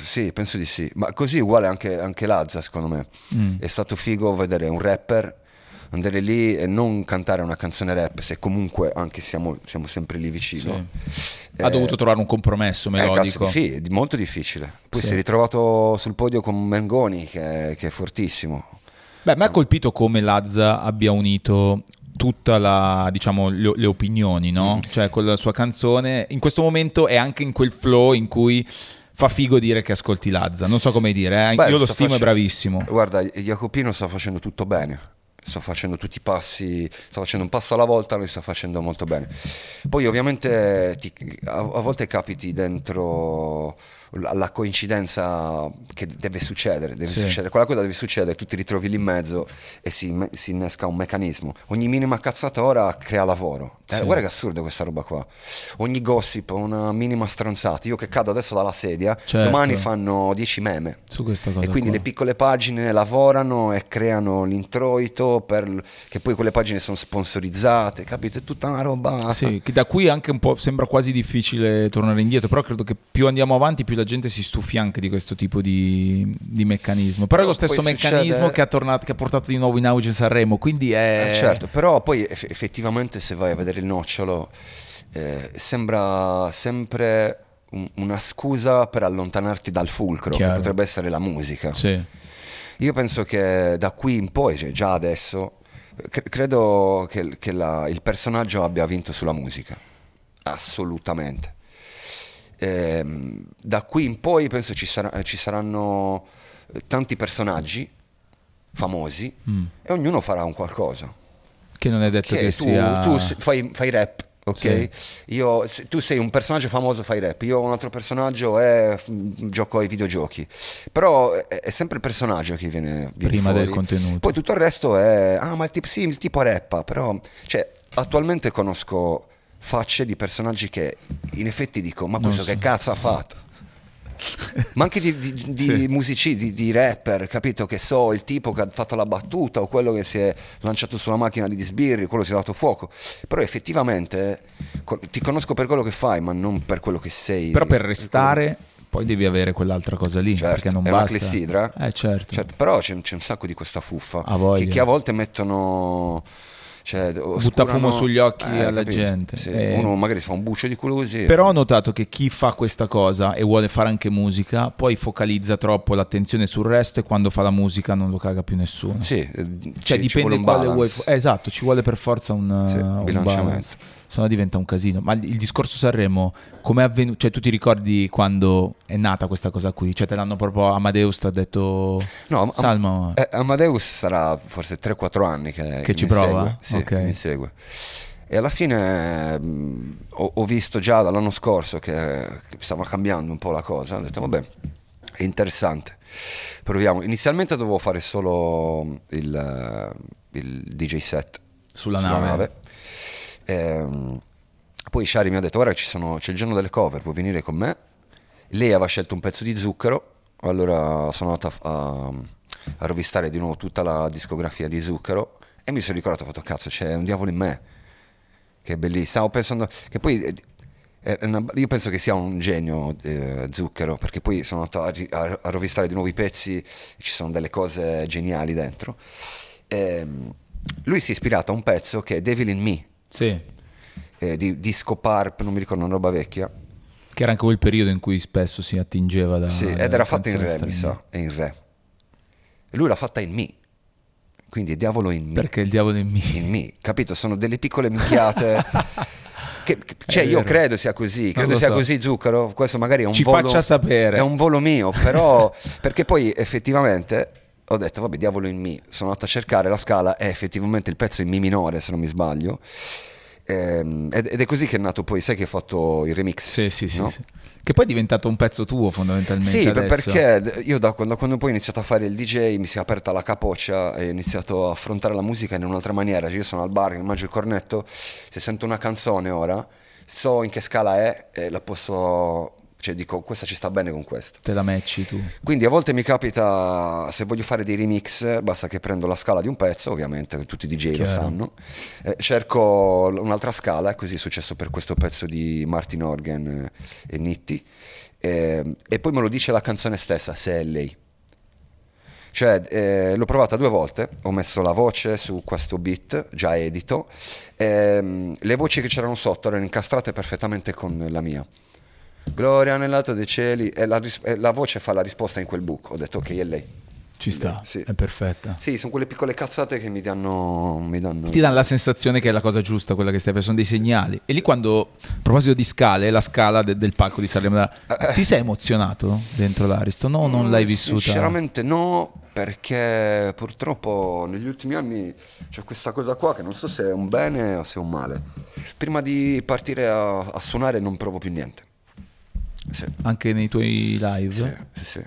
sì, penso di sì. Ma così uguale anche, anche Lazza, secondo me. Mm. È stato figo vedere un rapper andare lì e non cantare una canzone rap, se comunque anche siamo, siamo sempre lì vicino. Sì. Ha dovuto trovare un compromesso melodico. Eh, cazzo, di, molto difficile. Poi sì. si è ritrovato sul podio con Mengoni, che, che è fortissimo. Beh, mi ha colpito come Lazza abbia unito tutta la diciamo le, le opinioni, no? Mm. Cioè con la sua canzone in questo momento è anche in quel flow in cui fa figo dire che ascolti Lazza. Non so come dire, eh? Beh, io lo stimo, facendo... è bravissimo. Guarda, Jacopino sta facendo tutto bene. sto facendo tutti i passi, sto facendo un passo alla volta, lo sto facendo molto bene. Poi ovviamente ti, a, a, volte capiti dentro la coincidenza che deve succedere, deve sì. succedere, quella cosa deve succedere, tu ti ritrovi lì in mezzo e si, si innesca un meccanismo. Ogni minima cazzata ora crea lavoro. Eh, sì. Guarda che assurdo questa roba qua. Ogni gossip, una minima stronzata. Io che cado adesso dalla sedia, certo. domani fanno 10 meme. Su questa cosa e quindi qua. le piccole pagine lavorano e creano l'introito per, che poi quelle pagine sono sponsorizzate, capito? È tutta una roba... Sì, che da qui anche un po' sembra quasi difficile tornare indietro, però credo che più andiamo avanti più la gente si stufi anche di questo tipo di, di meccanismo. Però è lo stesso meccanismo succede... che, ha tornato, che, ha portato di nuovo in auge Sanremo, quindi è... Eh, certo, però poi eff- effettivamente se vai a vedere il nocciolo eh, sembra sempre un, una scusa per allontanarti dal fulcro, Chiaro. che potrebbe essere la musica. Sì. Io penso che da qui in poi, cioè già adesso, credo che, che la, il personaggio abbia vinto sulla musica. Assolutamente. Eh, da qui in poi penso ci, sarà, ci saranno tanti personaggi famosi mm. e ognuno farà un qualcosa. Che non è detto che, che tu, sia... Tu fai, fai rap, ok? Sì. Io, tu sei un personaggio famoso, fai rap, io un altro personaggio e gioco ai videogiochi. Però è, è sempre il personaggio che viene, viene Prima fuori. del contenuto. Poi tutto il resto è, ah ma il tipo, sì, il tipo rappa, però, cioè, attualmente conosco facce di personaggi che in effetti dico, ma questo so. che cazzo ha fatto? ma anche di, di, di sì. musici, di, di, rapper, capito? Che so, il tipo che ha fatto la battuta o quello che si è lanciato sulla macchina di sbirri, quello si è dato fuoco. Però effettivamente ti conosco per quello che fai, ma non per quello che sei. Però per restare poi devi avere quell'altra cosa lì certo, perché non è basta una clessidra eh certo. certo però c'è, c'è, un sacco di questa fuffa che, che, a volte mettono cioè, butta fumo sugli occhi eh, alla capito? gente. Sì. E... Uno magari si fa un buccio di culo così. Però ho notato che chi fa questa cosa e vuole fare anche musica, poi focalizza troppo l'attenzione sul resto e quando fa la musica non lo caga più nessuno. Sì, cioè ci, dipende ci quale vuoi. Eh, esatto, ci vuole per forza un, sì, un bilanciamento. Balance se no diventa un casino. Ma il discorso Sanremo, come è avvenuto? Cioè, tu ti ricordi quando è nata questa cosa qui? Cioè, te l'hanno proprio Amadeus ti ha detto No, Salmo. Eh, Amadeus sarà forse 3-4 anni che, che ci prova. Segue. Sì, okay. mi segue. E alla fine mh, mm, ho, ho, visto già dall'anno scorso che, che, stava cambiando un po' la cosa. Ho detto, vabbè, è interessante. Proviamo. Inizialmente dovevo fare solo il, il DJ set sulla, sulla nave. nave Ehm, poi Shari mi ha detto, guarda sono, c'è il giorno delle cover, vuoi venire con me? Lei aveva scelto un pezzo di zucchero, allora sono andato a, a rovistare di nuovo tutta la discografia di zucchero e mi sono ricordato, ho fatto cazzo, c'è un diavolo in me, che è bellissimo. Stavo pensando che poi... Una, io penso che sia un genio eh, Zucchero perché poi sono andato a, a, a, rovistare di nuovo i pezzi ci sono delle cose geniali dentro e, ehm, lui si è ispirato a un pezzo che è Devil in Me sì. eh, di disco parp, non mi ricordo, una roba vecchia. Che era anche quel periodo in cui spesso si attingeva da... Sì, ed era fatta in re, mi sa, è in re. E lui l'ha fatta in mi. Quindi diavolo in mi. Perché il diavolo in mi? In mi, capito? Sono delle piccole minchiate... Che, cioè, io credo sia così, credo sia so. così zucchero. Questo magari è un Ci volo. faccia sapere. È un volo mio, però. perché poi effettivamente ho detto, vabbè, diavolo in Mi. Sono andato a cercare la scala, è effettivamente il pezzo in Mi minore, se non mi sbaglio. Ehm, ed, è così che è nato poi, sai che hai fatto il remix? Sì, sì, sì. No? sì. Che poi è diventato un pezzo tuo fondamentalmente. Sì, adesso. perché io da quando, quando, poi ho iniziato a fare il DJ mi si è aperta la capoccia e ho iniziato a affrontare la musica in un'altra maniera. Cioè io sono al bar, mi mangio il cornetto, se sento una canzone ora, so in che scala è e la posso cioè dico questa ci sta bene con questo. Te la matchi tu. Quindi a volte mi capita, se voglio fare dei remix, basta che prendo la scala di un pezzo, ovviamente tutti i DJ Chiaro. lo sanno, eh, cerco un'altra scala, e così è successo per questo pezzo di Martin Organ e Nitti, eh, e poi me lo dice la canzone stessa, se è lei. Cioè, eh, l'ho provata due volte, ho messo la voce su questo beat già edito, ehm, le voci che c'erano sotto erano incastrate perfettamente con la mia. Gloria nell'alto dei cieli e la, ris- e la, voce fa la risposta in quel buco. Ho detto ok, è lei. Ci sta, sì. è perfetta. Sì, sono quelle piccole cazzate che mi danno... Mi danno... Ti danno la sensazione che è la cosa giusta, quella che stai facendo, sono dei segnali. E lì quando, a proposito di scale, la scala de- del palco di Sanremo, eh, ti sei emozionato dentro l'Aristo? No, non l'hai vissuta? Sinceramente no, perché purtroppo negli ultimi anni c'è questa cosa qua che non so se è un bene o se è un male. Prima di partire a, a suonare non provo più niente. Sì. Anche nei tuoi live? Sì, sì, sì.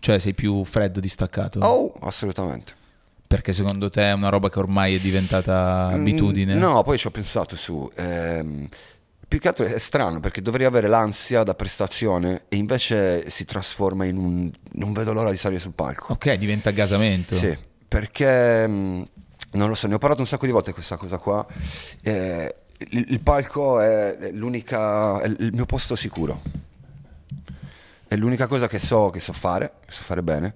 Cioè sei più freddo, distaccato? Oh, assolutamente. Perché secondo te è una roba che ormai è diventata mm, abitudine? No, poi ci ho pensato su. Ehm, più che altro è strano perché dovrei avere l'ansia da prestazione e invece si trasforma in un non vedo l'ora di salire sul palco. Ok, diventa gasamento. Sì, perché mm, non lo so, ne ho parlato un sacco di volte questa cosa qua. Eh, il, il, palco è l'unica, è il mio posto sicuro è l'unica cosa che so che so fare, che so fare bene.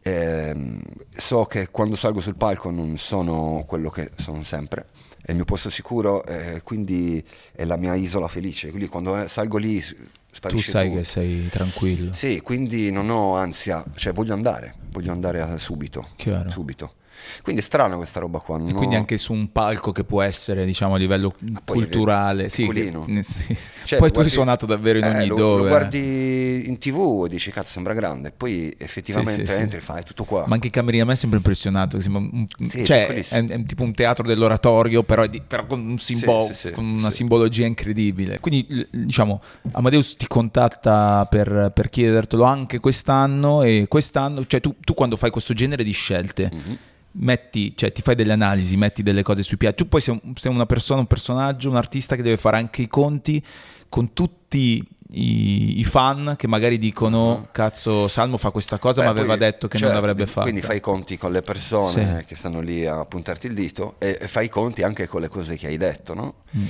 Eh, so che quando salgo sul palco non sono quello che sono sempre, è il mio posto sicuro, eh, quindi è la mia isola felice. Quindi quando salgo lì sparisce Tu sai tutto. che sei tranquillo. Sì, quindi non ho ansia, cioè voglio andare, voglio andare subito. Chiaro. Subito. Quindi è strana questa roba qua. e quindi anche su un palco che può essere, diciamo, a livello ah, culturale. Sì, che, sì. Cioè, poi tu hai suonato davvero in eh, ogni lo, dove. Lo guardi in tv e dici, cazzo, sembra grande. Poi effettivamente sì, entri e fai tutto qua. Ma anche i camerini a me è sempre impressionato. Un, cioè, è, è, tipo un teatro dell'oratorio, però, di, però con, un simbolo, con una simbologia incredibile. Quindi, diciamo, Amadeus ti contatta per, per chiedertelo anche quest'anno. E quest'anno, cioè, tu, tu quando fai questo genere di scelte. Mm-hmm metti, cioè ti fai delle analisi, metti delle cose sui piatti. Tu poi sei, un, sei, una persona, un personaggio, un artista che deve fare anche i conti con tutti i, i fan che magari dicono uh-huh. cazzo Salmo fa questa cosa Beh, ma aveva detto che certo, non l'avrebbe fatto. Quindi fai i conti con le persone sì. che stanno lì a puntarti il dito e, e, fai i conti anche con le cose che hai detto, no? Mm.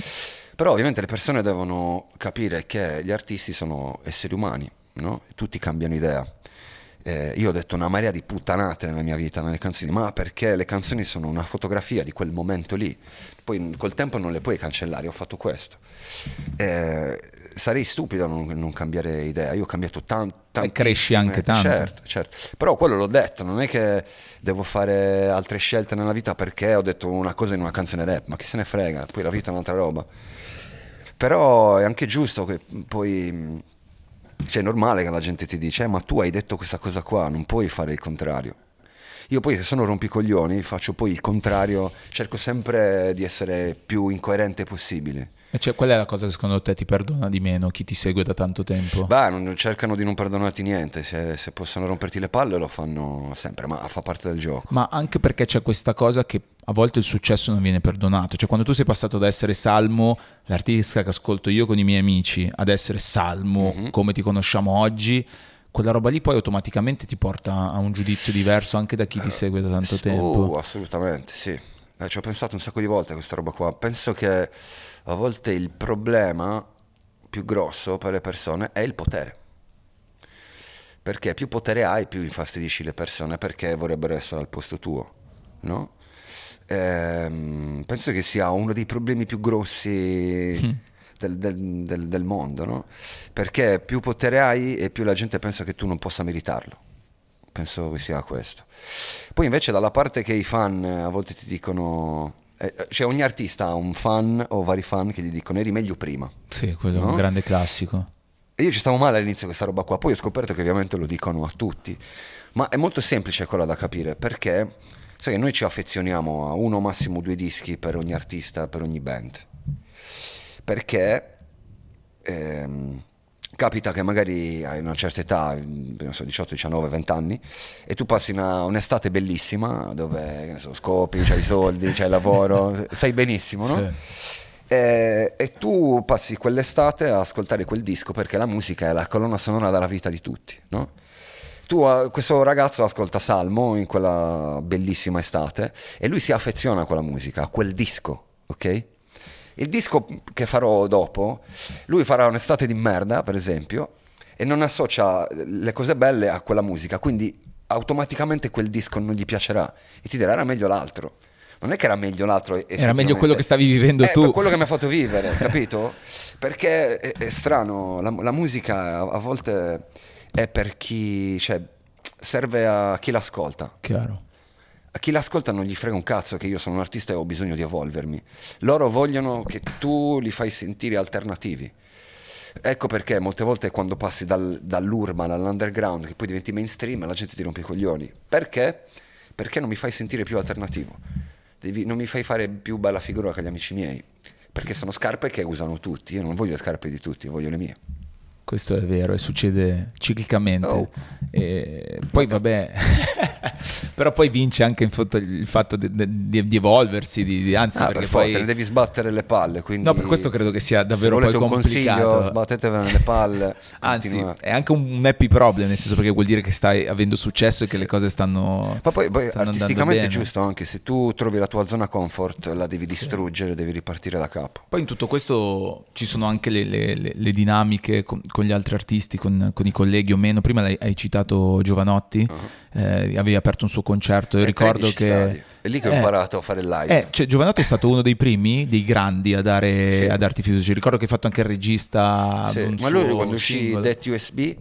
Però ovviamente le persone devono capire che gli artisti sono esseri umani, no? Tutti cambiano idea eh, io ho detto una marea di puttanate nella mia vita nelle canzoni, ma perché le canzoni sono una fotografia di quel momento lì. Poi col tempo non le puoi cancellare, ho fatto questo. Eh, sarei stupido a non, non, cambiare idea, io ho cambiato tanto. E cresci anche tanto. Certo, certo. Però quello l'ho detto, non è che devo fare altre scelte nella vita perché ho detto una cosa in una canzone rap, ma chi se ne frega, poi la vita è un'altra roba. Però è anche giusto che poi cioè è normale che la gente ti dice, eh, ma tu hai detto questa cosa qua, non puoi fare il contrario. Io poi se sono rompicoglioni faccio poi il contrario, cerco sempre di essere più incoerente possibile. E cioè, qual è la cosa che secondo te ti perdona di meno, chi ti segue da tanto tempo? Beh, non, cercano di non perdonarti niente, se, se, possono romperti le palle lo fanno sempre, ma fa parte del gioco. Ma anche perché c'è questa cosa che a volte il successo non viene perdonato, cioè quando tu sei passato da essere Salmo, l'artista che ascolto io con i miei amici, ad essere Salmo mm-hmm. come ti conosciamo oggi, quella roba lì poi automaticamente ti porta a un giudizio diverso anche da chi ti segue da tanto uh, tempo. Assolutamente, sì. Eh, ci ho pensato un sacco di volte a questa roba qua. Penso che a volte il problema più grosso per le persone è il potere. Perché più potere hai, più infastidisci le persone perché vorrebbero essere al posto tuo, no? Ehm, penso che sia uno dei problemi più grossi mm. del, del, del, del, mondo, no? Perché più potere hai e più la gente pensa che tu non possa meritarlo. Penso che sia questo. Poi invece dalla parte che i fan a volte ti dicono cioè ogni artista ha un fan o vari fan che gli dicono eri meglio prima. Sì, quello no? è un grande classico. E io ci stavo male all'inizio questa roba qua, poi ho scoperto che ovviamente lo dicono a tutti, ma è molto semplice quella da capire perché sai che noi ci affezioniamo a uno massimo due dischi per ogni artista, per ogni band. Perché ehm, capita che magari hai una certa età, so, 18, 19, 20 anni, e tu passi una, un'estate bellissima dove so, scopi, c'hai i soldi, c'hai il lavoro, stai benissimo, no? Sì. E, e, tu passi quell'estate a ascoltare quel disco perché la musica è la colonna sonora della vita di tutti, no? Tu, questo ragazzo ascolta Salmo in quella bellissima estate e lui si affeziona a quella musica, a quel disco, ok? Il disco che farò dopo, lui farà un'estate di merda, per esempio, e non associa le cose belle a quella musica, quindi automaticamente quel disco non gli piacerà e ti dirà era meglio l'altro. Non è che era meglio l'altro. Era meglio quello che stavi vivendo è tu. quello che mi ha fatto vivere, capito? Perché è, è strano, la, la musica a, a, volte è per chi... Cioè, serve a chi l'ascolta. Chiaro. A chi l'ascolta non gli frega un cazzo che io sono un artista e ho bisogno di evolvermi. Loro vogliono che tu li fai sentire alternativi. Ecco perché molte volte quando passi dal, dall'urban all'underground, che poi diventi mainstream, la gente ti rompe i coglioni. Perché? Perché non mi fai sentire più alternativo. Devi, non mi fai fare più bella figura che gli amici miei. Perché sono scarpe che usano tutti. Io non voglio le scarpe di tutti, voglio le mie. Questo è vero e succede ciclicamente. Oh. E poi vabbè, però poi vince anche il fatto di, di, di evolversi, di, anzi ah, perché per poi... devi sbattere le palle. Quindi... No, per questo credo che sia davvero poi complicato. Consiglio, sbattetevene le palle. anzi, continua. è anche un happy problem, nel senso perché vuol dire che stai avendo successo e che sì. le cose stanno Ma poi, poi stanno artisticamente è giusto anche, se tu trovi la tua zona comfort, la devi distruggere, sì. devi ripartire da capo. Poi in tutto questo ci sono anche le, le, le, le dinamiche con, gli altri artisti con, con, i colleghi o meno. Prima hai citato Giovanotti, uh-huh. eh, avevi aperto un suo concerto. Io e ricordo che. Stadi. È lì che ho eh, imparato a fare il live. Eh, cioè, Giovanotti è stato uno dei primi, dei grandi a dare, sì. a darti fiducia. Ricordo che hai fatto anche il regista. Sì. Ma lui quando uscì Det USB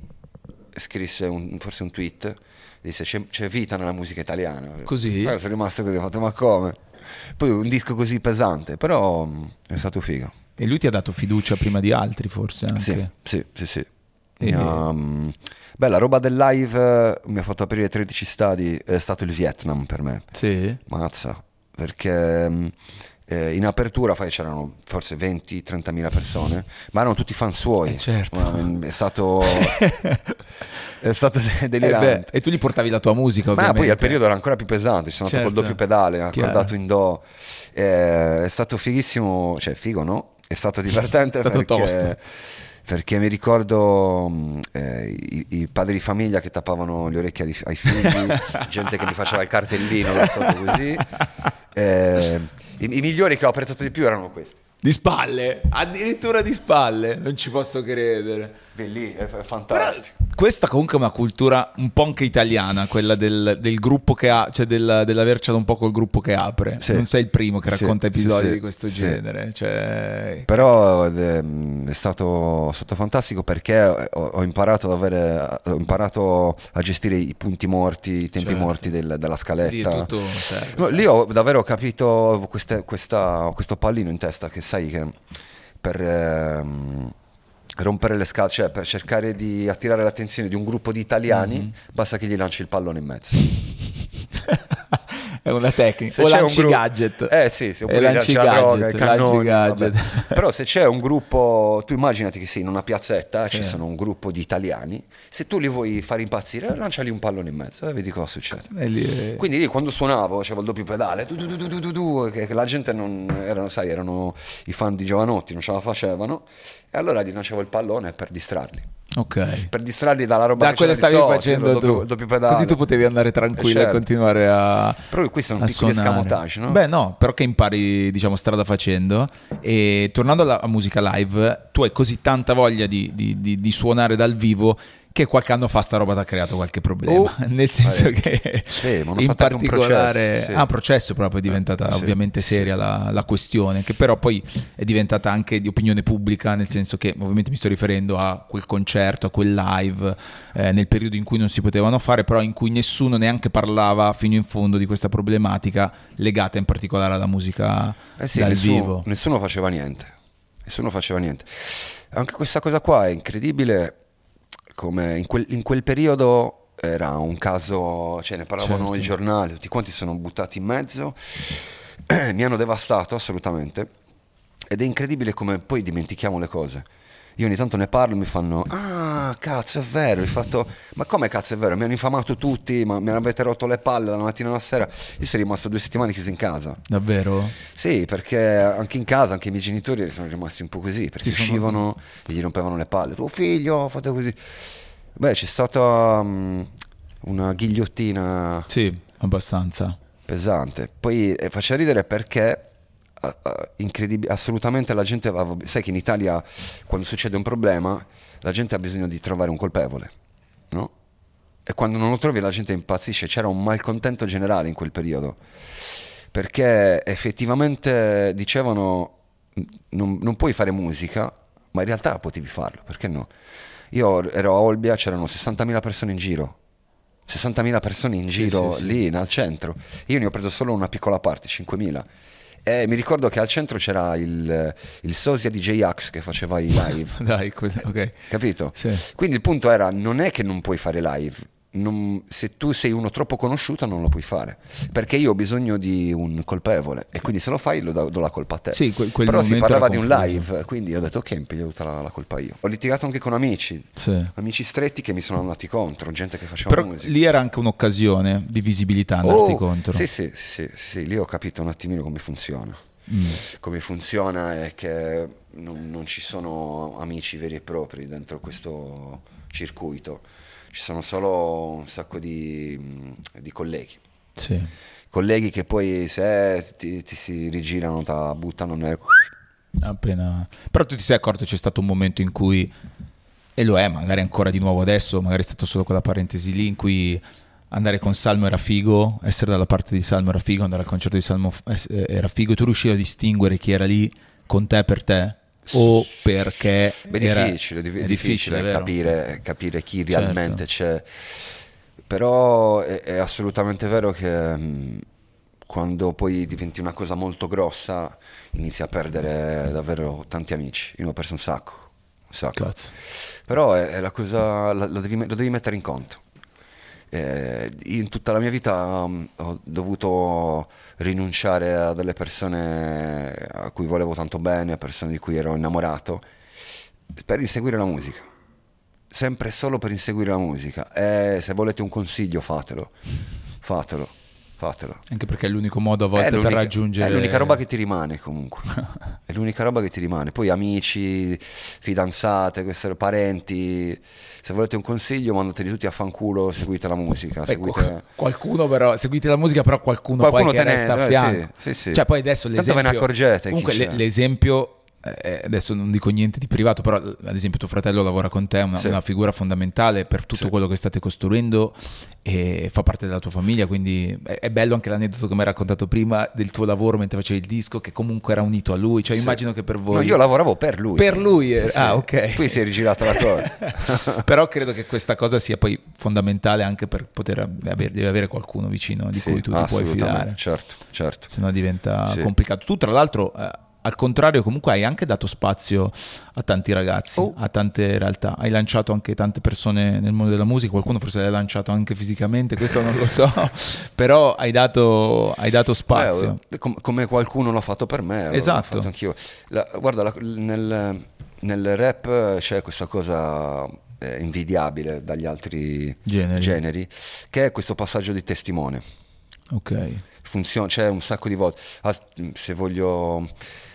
scrisse un, forse un tweet. Disse c'è, c'è, vita nella musica italiana. Così? Poi sono rimasto così, ho fatto ma come? Poi un disco così pesante, però mm, è stato figo. E lui ti ha dato fiducia prima di altri, forse? Anche. Sì, sì, sì. sì. E... Um, beh, la roba del live uh, mi ha fatto aprire 13 stadi, è stato il Vietnam per me. Sì. Mazza, perché um, eh, in apertura fai, c'erano forse 20-30 mila persone, ma erano tutti fan suoi. Eh, certo. È stato... è stato delirante. Eh e tu gli portavi la tua musica, ovviamente. Ma poi al periodo era ancora più pesante, ci sono certo. andato col doppio pedale, accordato in do. Eh, è stato fighissimo, cioè figo no? È stato divertente è stato perché... Tosto perché mi ricordo mm, eh, i, i, padri di famiglia che tappavano le orecchie ai, ai figli, gente che mi faceva il cartellino così. Eh, i, i, migliori che ho apprezzato di più erano questi. Di spalle, addirittura di spalle, non ci posso credere. Bellì, è, fantastico. Però questa comunque è una cultura un po' anche italiana, quella del, del gruppo che ha, cioè del, dell'avercela un po' col gruppo che apre. Sì. Non sei il primo che racconta sì, episodi sì, di questo genere. Cioè... Però è, stato, è, stato, fantastico perché ho, ho, imparato avere, ho, imparato a gestire i punti morti, i tempi certo. morti del, della scaletta. Lì, serve, no, lì ho davvero capito queste, questa, questo pallino in testa che sai che per... Ehm, rompere le scatole, cioè per cercare di attirare l'attenzione di un gruppo di italiani, mm-hmm. basta che gli lanci il pallone in mezzo. è una tecnica. Se o lanci gru- gadget. Eh sì, se oppure lanci la gadget, droga, cannoni, gadget. Però se c'è un gruppo, tu immaginati che sei in una piazzetta, sì. ci sono un gruppo di italiani, se tu li vuoi fare impazzire, lanciali un pallone in mezzo e vedi cosa succede. Lì... Quindi lì quando suonavo, c'avevo il doppio pedale, du, du, du, che, che, la gente non erano, sai, erano i fan di Giovanotti, non ce la facevano, e allora gli lancevo il pallone per distrarli. Ok. Per distrarli dalla roba da che quella stavi so, facendo tu. Doppio, pedale. Così tu potevi andare tranquillo certo. e continuare a. Però questo è un piccolo escamotage, no? Beh, no, però che impari, diciamo, strada facendo. E tornando alla musica live, tu hai così tanta voglia di, di, di, di suonare dal vivo che qualche anno fa sta roba ti ha creato qualche problema, oh, nel senso eh, che sì, in particolare processo, sì. ah, processo proprio è diventata eh, ovviamente sì, seria la, la, questione, che però poi è diventata anche di opinione pubblica, nel senso che ovviamente mi sto riferendo a quel concerto, a quel live eh, nel periodo in cui non si potevano fare, però in cui nessuno neanche parlava fino in fondo di questa problematica legata in particolare alla musica eh dal nessuno, vivo. Nessuno faceva niente. Nessuno faceva niente. Anche questa cosa qua è incredibile come in quel, in quel periodo era un caso, cioè ne parlavano certo. i giornali, tutti quanti sono buttati in mezzo, mi hanno devastato assolutamente ed è incredibile come poi dimentichiamo le cose. Io ogni tanto ne parlo e mi fanno, ah cazzo è vero, hai fatto, ma come cazzo è vero, mi hanno infamato tutti, ma mi avete rotto le palle dalla mattina alla sera, io sono rimasto due settimane chiuso in casa. Davvero? Sì, perché anche in casa, anche i miei genitori sono rimasti un po' così, perché Ci uscivano sono... e gli rompevano le palle, tuo figlio, fate così. Beh, c'è stata um, una ghigliottina. Sì, abbastanza. Pesante. Poi eh, faceva ridere perché incredibile, assolutamente la gente va, sai che in Italia quando succede un problema la gente ha bisogno di trovare un colpevole, no? E quando non lo trovi la gente impazzisce, c'era un malcontento generale in quel periodo, perché effettivamente dicevano non, non puoi fare musica, ma in realtà potevi farlo, perché no? Io ero a Olbia, c'erano 60.000 persone in giro, 60.000 persone in giro sì, sì, lì al centro. Io ne ho preso solo una piccola parte, 5.000. E mi ricordo che al centro c'era il, il Sosia DJ Axe che faceva i live. Dai, ok. Capito? Quindi il punto era, non è che non puoi fare live, non, se tu sei uno troppo conosciuto non lo puoi fare. Perché io ho bisogno di un colpevole e quindi se lo fai lo do, do la colpa a te. Sì, quel, quel però si parlava di un live quindi ho detto ok mi piglio tutta la, la, colpa io. Ho litigato anche con amici sì. amici stretti che mi sono andati contro gente che faceva però musica. lì era anche un'occasione di visibilità andarti oh, contro. sì sì, sì sì sì lì ho capito un attimino come funziona. Mm. come funziona è che non, non ci sono amici veri e propri dentro questo circuito ci sono solo un sacco di, di colleghi. Sì. Colleghi che poi se ti, ti si rigirano, ti buttano nel... Appena... Però tu ti sei accorto c'è stato un momento in cui, e lo è magari ancora di nuovo adesso, magari è stato solo quella parentesi lì in cui andare con Salmo era figo, essere dalla parte di Salmo era figo, andare al concerto di Salmo eh, era figo, tu riuscivi a distinguere chi era lì con te per te? O perché Beh, è difficile, è difficile, difficile capire, capire, chi realmente certo. c'è però è, è, assolutamente vero che mh, mm, quando poi diventi una cosa molto grossa inizi a perdere davvero tanti amici io ne ho perso un sacco, un sacco. però è, è, la cosa lo devi, lo devi mettere in conto eh, in tutta la mia vita um, ho dovuto rinunciare a delle persone a cui volevo tanto bene, a persone di cui ero innamorato, per inseguire la musica. Sempre solo per inseguire la musica. E se volete un consiglio, fatelo. Fatelo. Fatelo. Anche perché è l'unico modo a volte per raggiungere. È l'unica roba che ti rimane comunque. è l'unica roba che ti rimane. Poi amici, fidanzate, queste parenti se volete un consiglio mandateli tutti a fanculo, seguite la musica. Beh, seguite... Qualcuno però, seguite la musica però qualcuno, qualcuno poi che resta a fianco. Sì, sì, sì. Cioè poi adesso l'esempio... Tanto ve ne accorgete. Comunque l'esempio eh, adesso non dico niente di privato, però ad esempio tuo fratello lavora con te, è una, sì. una, figura fondamentale per tutto sì. quello che state costruendo e fa parte della tua famiglia, quindi è, è bello anche l'aneddoto che mi hai raccontato prima del tuo lavoro mentre facevi il disco, che comunque era unito a lui, cioè sì. immagino che per voi... No, io lavoravo per lui. Per lui, era... ah ok. Qui si è rigirato la cosa. però credo che questa cosa sia poi fondamentale anche per poter avere, devi avere qualcuno vicino di cui tu ti puoi fidare. Certo, certo. Se no diventa complicato. Tu tra l'altro... Eh, al contrario comunque hai anche dato spazio a tanti ragazzi, oh. a tante realtà, hai lanciato anche tante persone nel mondo della musica, qualcuno forse l'hai lanciato anche fisicamente, questo non lo so, però hai dato, hai dato spazio. Beh, com- come qualcuno l'ha fatto per me, esatto. L'ho anch'io. La, guarda, la, nel, nel, rap c'è questa cosa eh, invidiabile dagli altri generi. generi, che è questo passaggio di testimone. Ok. Funziona, c'è un sacco di volte. Ah, se voglio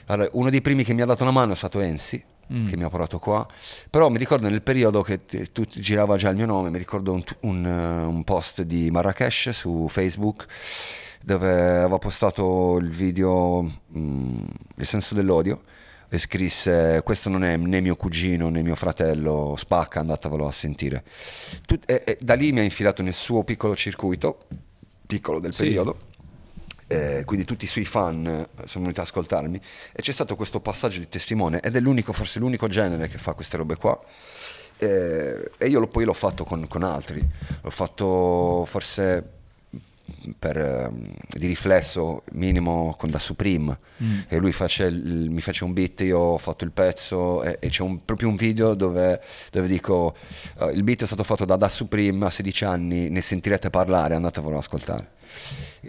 allora, uno dei primi che mi ha dato una mano è stato Enzi, mm. che mi ha portato qua, però mi ricordo nel periodo che tu girava già il mio nome, mi ricordo un, un, eh, un post di Marrakesh su Facebook dove aveva postato il video mm, Il senso dell'odio e scrisse questo non è né mio cugino né mio fratello, spacca, andatevelo a sentire. Tut- e, e da lì mi ha infilato nel suo piccolo circuito, piccolo del sì. periodo, eh, quindi tutti i suoi fan eh, sono venuti ad ascoltarmi e c'è stato questo passaggio di testimone ed è l'unico, forse l'unico genere che fa queste robe qua. Eh, e io lo, poi l'ho fatto con, con, altri, l'ho fatto forse per, eh, di riflesso minimo con Da Supreme mm. e lui face il, mi fece un beat, io ho fatto il pezzo e, e c'è un, proprio un video dove, dove dico uh, il beat è stato fatto da Da Supreme a 16 anni, ne sentirete parlare, andatevelo ad ascoltare.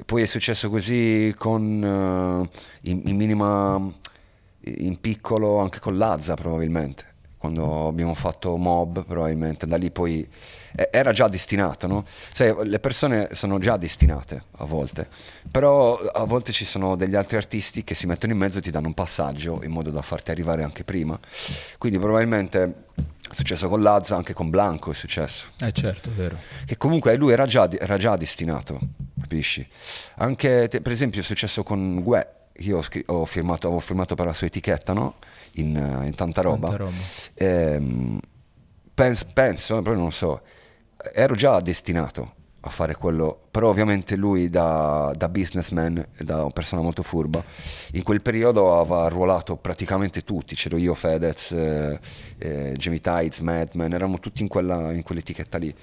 Poi è successo così con, uh, in, in, minima, in piccolo anche con Lazza probabilmente, quando abbiamo fatto Mob probabilmente, da lì poi era già destinato, no? Sai, le persone sono già destinate a volte, però a volte ci sono degli altri artisti che si mettono in mezzo e ti danno un passaggio in modo da farti arrivare anche prima. Quindi probabilmente è successo con Lazza, anche con Blanco è successo. Eh certo, vero. Che comunque lui era già, era già destinato, capisci? Anche te, per esempio è successo con Gue, io ho, scr- ho firmato, avevo firmato per la sua etichetta, no? In, in tanta roba. Tanta roba. Ehm, penso, penso, proprio non so, ero già destinato a fare quello, però ovviamente lui da, da, businessman, da persona molto furba, in quel periodo aveva arruolato praticamente tutti, c'ero io, Fedez, eh, eh, Jamie Tides, Madman, eravamo tutti in, quella, in quell'etichetta lì.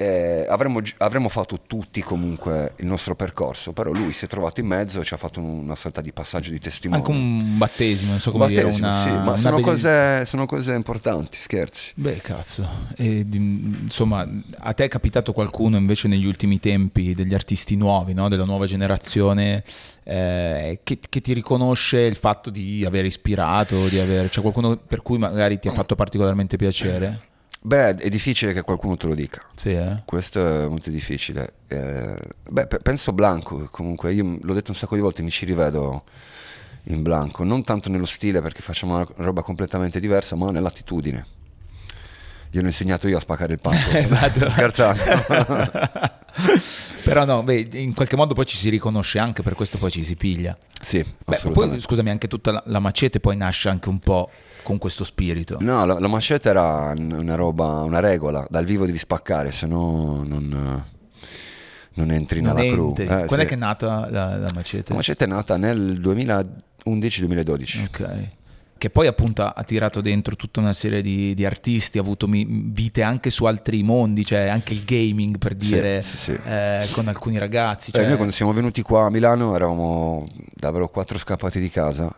Eh, avremmo, avremmo, fatto tutti comunque il nostro percorso, però lui si è trovato in mezzo e ci ha fatto una sorta di passaggio di testimone. Anche un battesimo, non so come battesimo, dire, una, sì, ma sono cose, sono, cose, importanti, scherzi. Beh, cazzo. E, insomma, a te è capitato qualcuno invece negli ultimi tempi, degli artisti nuovi, no? della nuova generazione, eh, che, che, ti riconosce il fatto di aver ispirato, di aver... C'è qualcuno per cui magari ti ha fatto particolarmente piacere? Beh, è difficile che qualcuno te lo dica. Sì, eh? Questo è molto difficile. Eh, beh, penso Blanco, comunque, io l'ho detto un sacco di volte, mi ci rivedo in Blanco, non tanto nello stile perché facciamo una roba completamente diversa, ma nell'attitudine. Io l'ho insegnato io a spaccare il panco. esatto. Scherzando. Però no, beh, in qualche modo poi ci si riconosce anche, per questo poi ci si piglia. Sì, beh, poi scusami, anche tutta la, la macete poi nasce anche un po' con questo spirito? No, la, la maceta era una roba, una regola, dal vivo devi spaccare, se no non, non entri nella crew. Eh, Quando sì. è che è nata la, la macete? La macete è nata nel 2011-2012. Ok che poi appunto ha tirato dentro tutta una serie di, di artisti, ha avuto vite anche su altri mondi, cioè anche il gaming per dire, sì, sì, sì. Eh, con alcuni ragazzi. Cioè... Eh, noi quando siamo venuti qua a Milano eravamo davvero quattro scappati di casa.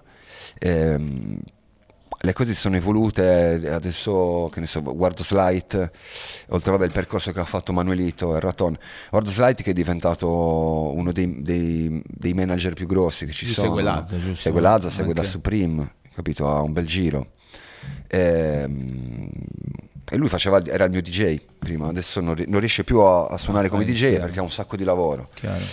Ehm, le cose si sono evolute, adesso che ne so, guardo Slight, oltre vabbè, il percorso che ha fatto Manuelito e Raton, guardo Slight che è diventato uno dei, dei, dei manager più grossi che ci Lui sono. Segue Lazza, giusto? Segue Lazza, segue da Supreme, capito? Ha un bel giro. E, ehm, e lui faceva, era il mio DJ prima, adesso non, non riesce più a, a suonare ah, come DJ perché ha un sacco di lavoro. Chiaro.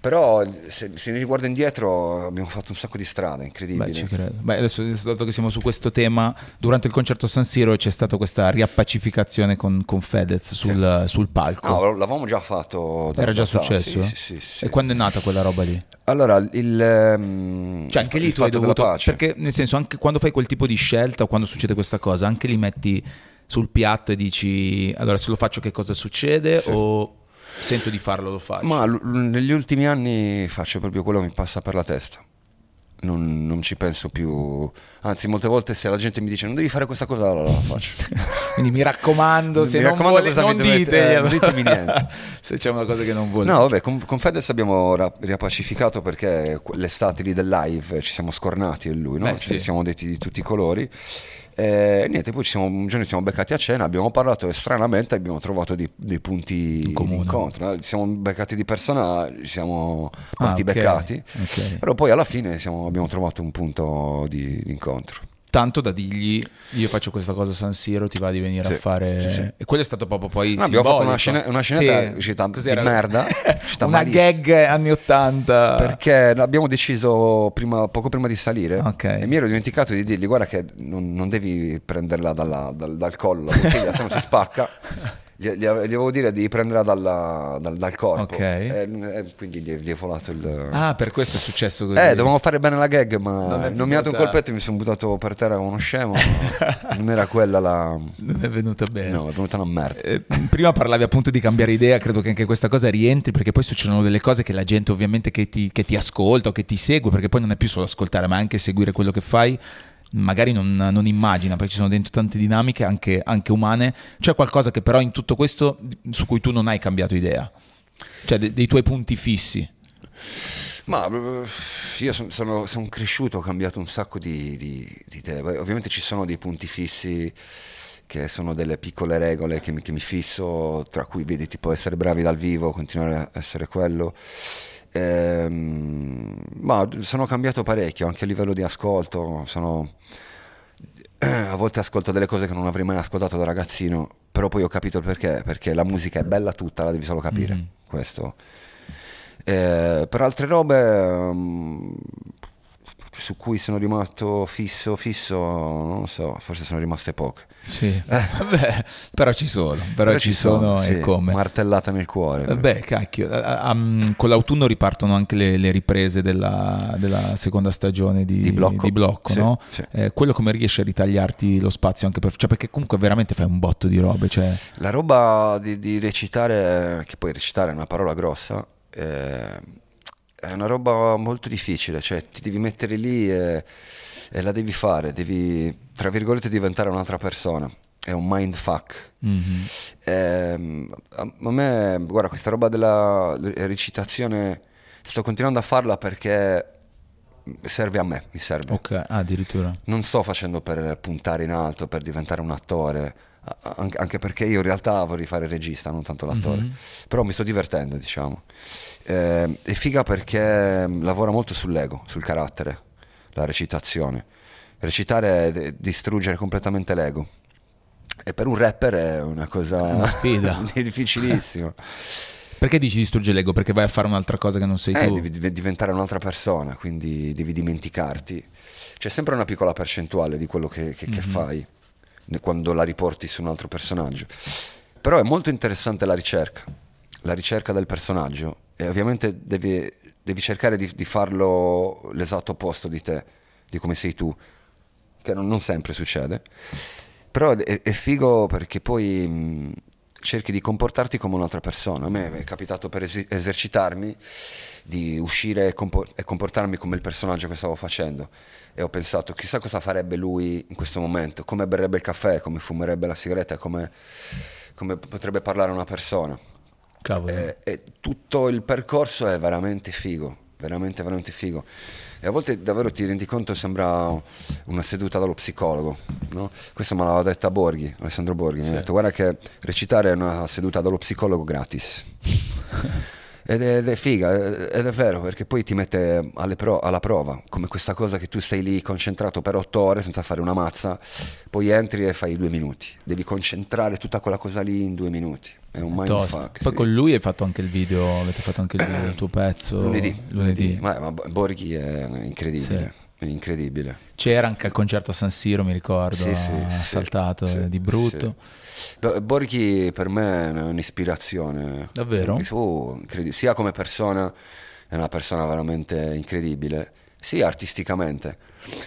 Però se, se mi riguardo indietro abbiamo fatto un sacco di strade, incredibili. Beh, ci credo. Beh, adesso, dato che siamo su questo tema, durante il concerto San Siro c'è stata questa riappacificazione con, con Fedez sul, sì. sul, palco. No, l'avevamo già fatto. Era già successo? Sì, sì, sì, E quando è nata quella roba lì? Allora, il... Um, cioè anche lì tu hai dovuto... Perché nel senso, anche quando fai quel tipo di scelta o quando succede questa cosa, anche li metti sul piatto e dici allora se lo faccio che cosa succede o sento di farlo, lo faccio. Ma l- negli ultimi anni faccio proprio quello che mi passa per la testa. Non, non, ci penso più. Anzi, molte volte se la gente mi dice non devi fare questa cosa, allora la faccio. Quindi mi raccomando, se mi non, raccomando vuole, non dite, eh, ditemi niente. se c'è una cosa che non vuole. No, vabbè, con, con Fedez abbiamo ra- riappacificato perché l'estate lì del live ci siamo scornati e lui, no? Beh, ci sì. siamo detti di tutti i colori. E niente, poi siamo, un giorno ci siamo beccati a cena, abbiamo parlato e stranamente abbiamo trovato dei, dei punti di incontro. Ci siamo beccati di persona, ci siamo ah, okay. beccati, okay. però poi alla fine siamo, abbiamo trovato un punto di, di incontro tanto da dirgli io faccio questa cosa a San Siro ti va di venire sì, a fare sì, sì. e quello è stato proprio poi no, abbiamo fatto una, scena, una scenetta di merda una malissimo. gag anni 80 perché abbiamo deciso prima, poco prima di salire okay. e mi ero dimenticato di dirgli guarda che non, non devi prenderla dalla, dal, dal collo la bottiglia se no si spacca gli, gli, gli, avevo dire di prenderla dalla, dal, dal, corpo. Okay. e, e, quindi gli, gli è volato il ah per questo è successo così. Eh dovevamo fare bene la gag ma non, non mi ha dato un colpetto e mi sono buttato per terra come uno scemo. Non era quella la non è venuta bene. No è venuta una merda. Eh, prima parlavi appunto di cambiare idea credo che anche questa cosa rientri perché poi succedono delle cose che la gente ovviamente che ti, che ti ascolta o che ti segue perché poi non è più solo ascoltare ma anche seguire quello che fai magari non, non, immagina perché ci sono dentro tante dinamiche anche, anche, umane. C'è qualcosa che però in tutto questo su cui tu non hai cambiato idea? Cioè de, dei tuoi punti fissi? Ma eh, io sono, sono, sono cresciuto ho cambiato un sacco di, di, di idee. Ovviamente ci sono dei punti fissi che sono delle piccole regole che mi, che mi fisso tra cui vedi tipo essere bravi dal vivo continuare a essere quello Ehm, ma sono cambiato parecchio anche a livello di ascolto. Sono, a volte ascolto delle cose che non avrei mai ascoltato da ragazzino, però poi ho capito il perché, perché la musica è bella tutta, la devi solo capire. Mm-hmm. Questo. Eh, per altre robe um, su cui sono rimasto fisso, fisso, non lo so, forse sono rimaste poche. Sì, eh. vabbè, però ci sono, però, però ci, sono, sono e sì, come. Martellata nel cuore. Beh, cacchio, um, con l'autunno ripartono anche le, le riprese della, della, seconda stagione di, di Blocco, di blocco sì, no? Sì. Eh, quello come riesce a ritagliarti lo spazio anche per... Cioè perché comunque veramente fai un botto di robe. Cioè... La roba di, di recitare, che poi recitare è una parola grossa, eh, è una roba molto difficile, cioè ti devi mettere lì e, e la devi fare, devi tra virgolette diventare un'altra persona. è un mindfuck. Mm-hmm. Eh, a me, guarda, questa roba della recitazione, sto continuando a farla perché serve a me, mi serve. Ok, ah, addirittura. Non sto facendo per puntare in alto, per diventare un attore, anche perché io in realtà vorrei fare il regista, non tanto l'attore. Mm-hmm. Però mi sto divertendo, diciamo. Eh, è figa perché lavora molto sull'ego, sul carattere, la recitazione. Recitare è distruggere completamente l'ego. E per un rapper è una cosa una sfida difficilissima. Perché dici distrugge l'ego? Perché vai a fare un'altra cosa che non sei eh, tu? Devi diventare un'altra persona, quindi devi dimenticarti. C'è sempre una piccola percentuale di quello che, che, mm-hmm. che mhm. fai quando la riporti su un altro personaggio. Però è molto interessante la ricerca, la ricerca del personaggio e ovviamente devi, devi cercare di, di, farlo l'esatto opposto di te, di come sei tu, che non, non sempre succede. Però è, è figo perché poi mh, cerchi di comportarti come un'altra persona. A me è capitato per es- esercitarmi di uscire e, compor- e, comportarmi come il personaggio che stavo facendo. E ho pensato, chissà cosa farebbe lui in questo momento, come berrebbe il caffè, come fumerebbe la sigaretta, come, come potrebbe parlare una persona. E, e tutto il percorso è veramente figo, veramente, veramente figo. E a volte davvero ti rendi conto sembra una seduta dallo psicologo. No? Questo me l'aveva detta Borghi, Alessandro Borghi. Sì. Mi ha detto guarda che recitare è una seduta dallo psicologo gratis. Ed è, ed è, figa, ed è vero, perché poi ti mette pro, alla prova, come questa cosa che tu stai lì concentrato per otto ore senza fare una mazza, poi entri e fai due minuti. Devi concentrare tutta quella cosa lì in due minuti. È un mindfuck. Poi sì. con lui hai fatto anche il video, avete fatto anche il, video, il tuo pezzo. Lunedì. lunedì. Ma, ma Borghi è incredibile. Sì. È incredibile. C'era anche al concerto a San Siro, mi ricordo, sì, sì, saltato sì, di brutto. Borghi per me è un'ispirazione. Davvero? Oh, sia come persona, è una persona veramente incredibile, sia artisticamente.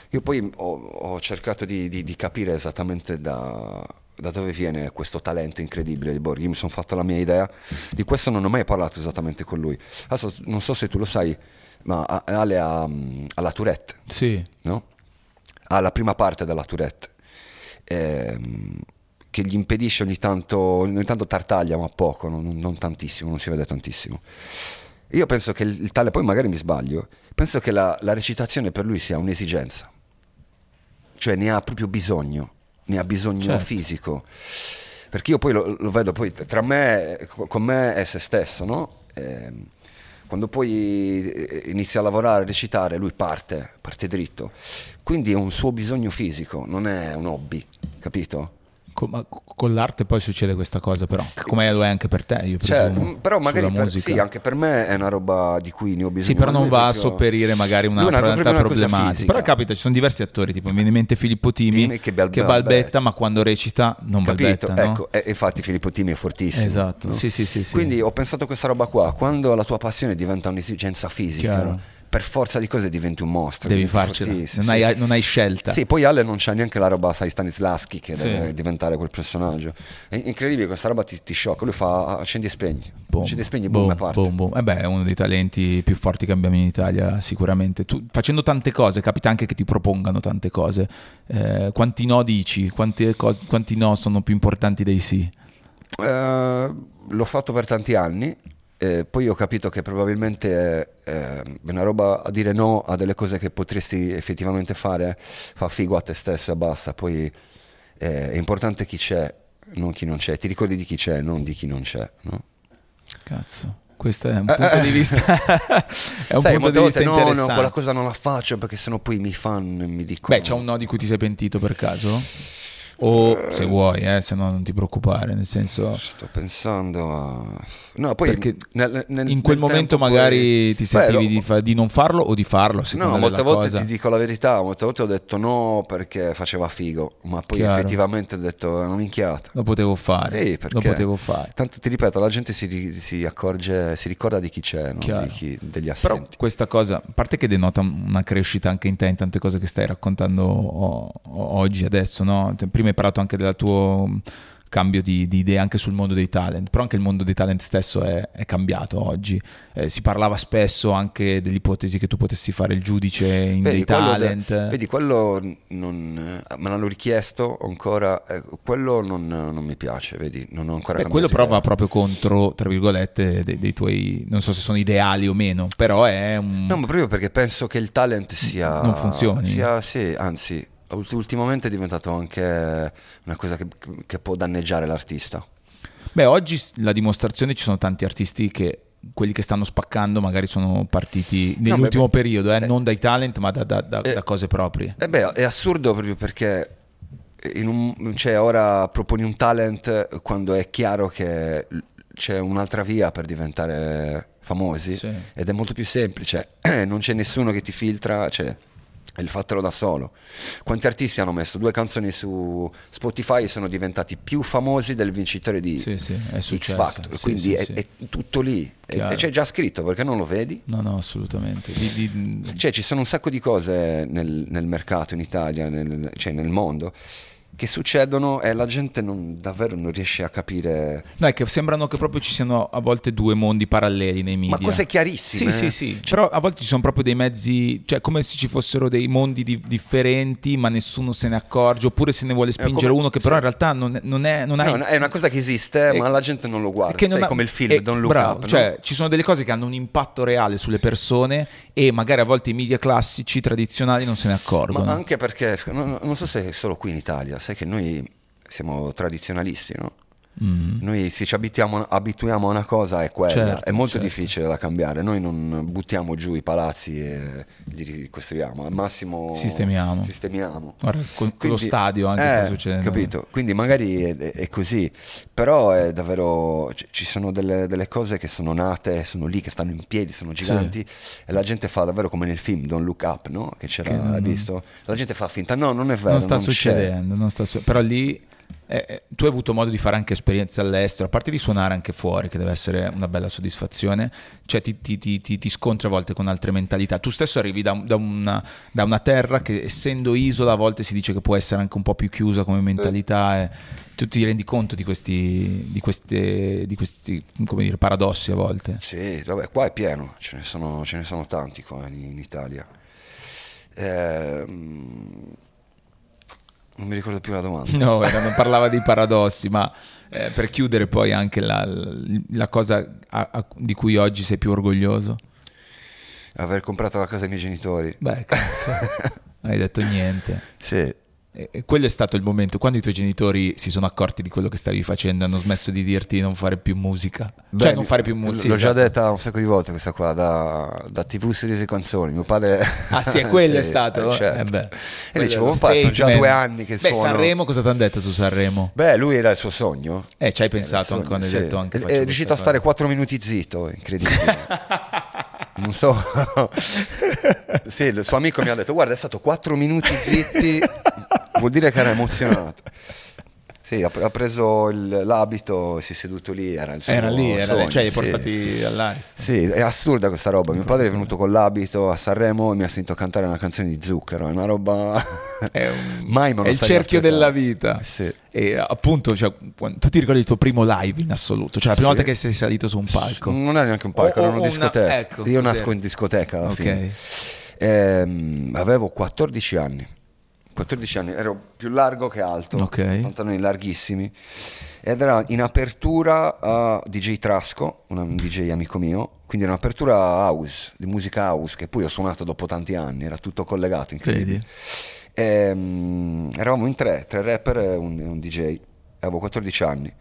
Io poi ho, ho cercato di, di, di, capire esattamente da, da, dove viene questo talento incredibile di Borghi. Mi sono fatto la mia idea, di questo non ho mai parlato esattamente con lui. Adesso non so se tu lo sai, ma Ale ha, ha la Tourette. Sì. No? Ha la prima parte della Tourette. Ehm, che gli impedisce ogni tanto, ogni tanto tartaglia, ma poco, non, non, tantissimo, non si vede tantissimo. Io penso che il, tale, poi magari mi sbaglio, penso che la, la recitazione per lui sia un'esigenza, cioè ne ha proprio bisogno, ne ha bisogno certo. fisico. Perché io poi lo, lo, vedo poi tra me, con me e se stesso, no? Eh, quando poi eh, inizia a lavorare, a recitare, lui parte, parte dritto. Quindi è un suo bisogno fisico, non è un hobby, capito? Con, con, l'arte poi succede questa cosa, però, sì. come lo è anche per te. Io cioè, però magari per, sì, anche per me è una roba di cui ne ho bisogno. Sì, però non va proprio... a sopperire magari una, una realtà problematica. Però capita, ci sono diversi attori, tipo mi viene in mente Filippo Timi che, balbe- che, balbetta, ma quando recita non Capito? balbetta. No? Ecco, e, infatti Filippo Timi è fortissimo. Esatto, no? sì, sì, sì, Quindi ho pensato a questa roba qua, quando la tua passione diventa un'esigenza fisica, per forza di cose diventi un mostro. Devi farcela, non, hai, non hai scelta. Sì, poi Ale non c'ha neanche la roba, sai, Stanislaschi che sì. deve diventare quel personaggio. È incredibile, questa roba ti, ti sciocca. Lui fa accendi e spegni. Boom, accendi e spegni, boom, boom, parte. Boom, boom. Eh beh, è uno dei talenti più forti che abbiamo in Italia, sicuramente. Tu, facendo tante cose, capita anche che ti propongano tante cose. Eh, quanti no dici? Cose, quanti no sono più importanti dei sì? Uh, l'ho fatto per tanti anni eh, poi ho capito che probabilmente è, è, una roba a dire no a delle cose che potresti effettivamente fare, fa figo a te stesso e basta. Poi eh, è importante chi c'è, non chi non c'è. Ti ricordi di chi c'è, non di chi non c'è. No? Cazzo. Questo è un eh, punto eh, di vista. è un Sai, punto di vista no, no, quella cosa non la faccio perché sennò poi mi fanno e mi dicono. Beh, c'è un no di cui ti sei pentito per caso? O se vuoi, eh, se no non ti preoccupare, nel senso... Sto pensando a... No, poi nel, nel, in quel momento magari poi... ti sentivi Beh, di, fa... di, non farlo o di farlo? No, molte volte cosa. ti dico la verità, molte volte ho detto no perché faceva figo, ma poi Chiaro. effettivamente ho detto è una minchiata. Lo potevo fare. Sì, perché... Lo potevo fare. Tanto ti ripeto, la gente si, si accorge, si ricorda di chi c'è, no? di chi, degli assenti. Però questa cosa, a parte che denota una crescita anche in te, in tante cose che stai raccontando oggi, adesso, no? Prima hai parlato anche del tuo cambio di, di, idee anche sul mondo dei talent, però anche il mondo dei talent stesso è, è cambiato oggi. Eh, si parlava spesso anche dell'ipotesi che tu potessi fare il giudice in vedi, dei talent. De, vedi, quello non, me l'hanno richiesto ancora, eh, quello non, non, mi piace, vedi, non ho ancora Beh, Quello però va proprio contro, tra virgolette, dei, dei, tuoi, non so se sono ideali o meno, però è un... No, ma proprio perché penso che il talent sia... Non funzioni. Sia, sì, anzi, ultimamente è diventato anche una cosa che, che può danneggiare l'artista. Beh, oggi la dimostrazione ci sono tanti artisti che quelli che stanno spaccando magari sono partiti nell'ultimo no, beh, periodo, eh, eh, non dai talent ma da, da, da, eh, da cose proprie. Eh beh, è assurdo proprio perché un, cioè, ora proponi un talent quando è chiaro che c'è un'altra via per diventare famosi sì. ed è molto più semplice, non c'è nessuno che ti filtra, cioè il fatelo da solo. Quanti artisti hanno messo due canzoni su Spotify e sono diventati più famosi del vincitore di sì, sì, X Factor? Sì, Quindi è, è, tutto lì. E, c'è già scritto perché non lo vedi? No, no, assolutamente. Di, di... Cioè, ci sono un sacco di cose nel, nel mercato in Italia, nel, cioè nel mondo che succedono e la gente non, davvero non riesce a capire. No, è che sembrano che proprio ci siano a volte due mondi paralleli nei media. Ma cose chiarissime. Sì, sì, sì. Cioè... Però a volte ci sono proprio dei mezzi, cioè come se ci fossero dei mondi di, differenti, ma nessuno se ne accorge, oppure se ne vuole spingere come... uno che però sì. in realtà non, non è. Non no, è una cosa che esiste, e... ma la gente non lo guarda. Che non ha... come il film e... Don't Look Bravo, Up. Cioè, ci sono delle cose che hanno un impatto reale sulle persone e magari a volte i media classici, tradizionali, non se ne accorgono. Ma anche perché, non, non so se è solo qui in Italia, sai che noi siamo tradizionalisti, no? Mm. Noi se ci abituiamo, abituiamo, a una cosa è quella, certo, è molto certo. difficile da cambiare. Noi non buttiamo giù i palazzi e li ricostruiamo, al massimo sistemiamo. sistemiamo. Guarda, con, Quindi, lo stadio anche eh, sta succedendo. Capito? Quindi magari è, è, così, però è davvero ci sono delle, delle, cose che sono nate, sono lì, che stanno in piedi, sono giganti sì. e la gente fa davvero come nel film Don't Look Up, no? Che c'era che non, visto. La gente fa finta, no, non è vero. Non sta non succedendo, non sta su- però lì eh, eh, tu hai avuto modo di fare anche esperienze all'estero, a parte di suonare anche fuori, che deve essere una bella soddisfazione, cioè ti, ti, ti, ti scontri a volte con altre mentalità. Tu stesso arrivi da, da, una, da, una, terra che essendo isola a volte si dice che può essere anche un po' più chiusa come mentalità. E tu ti rendi conto di questi, di queste, di questi dire, paradossi a volte? Sì, vabbè, qua è pieno, ce ne sono, ce ne sono tanti qua in, in Italia. Eh, non mi ricordo più la domanda. No, non parlava di paradossi, ma eh, per chiudere poi anche la, la cosa a, a, di cui oggi sei più orgoglioso. Aver comprato la casa ai miei genitori. Beh, cazzo, hai detto niente. Sì, e quello è stato il momento quando i tuoi genitori si sono accorti di quello che stavi facendo, hanno smesso di dirti non fare più musica. Beh, cioè, non fare più musica. L'ho già detta un sacco di volte questa qua, da, da TV series e canzoni. Mio padre. Ah, sì, è quello sì, è stato. Eh, certo. eh e dicevo, papà, sono già due anni che beh, suono. Sanremo, cosa ti hanno detto su Sanremo? Beh, lui era il suo sogno. Eh, ci hai pensato anche quando hai detto anche. È, è riuscito a stare quattro minuti zitto, incredibile. non so. sì, il suo amico mi ha detto, guarda, è stato quattro minuti zitti vuol dire che era emozionato. Sì, ha, preso il, l'abito, si è seduto lì, era il suo Era lì, era sogno, cioè li portati sì. all'Aist. Sì, è assurda questa roba. Mio padre è venuto con l'abito a Sanremo e mi ha sentito cantare una canzone di Zucchero, è una roba... È un... Mai me lo È il cerchio aspettare. della vita. Sì. E appunto, cioè, tu ti ricordi il tuo primo live in assoluto? Cioè la prima sì. volta che sei salito su un palco? Non era neanche un palco, o, era una, una discoteca. Ecco, Io nasco in discoteca alla okay. fine. Ehm, avevo 14 anni 14 anni, ero più largo che alto, okay. pantaloni larghissimi. Ed era in apertura a DJ Trasco, un DJ amico mio, quindi era un'apertura house, di musica house, che poi ho suonato dopo tanti anni, era tutto collegato, incredibile. E, um, eravamo in tre, tre rapper e un, un DJ, avevo 14 anni,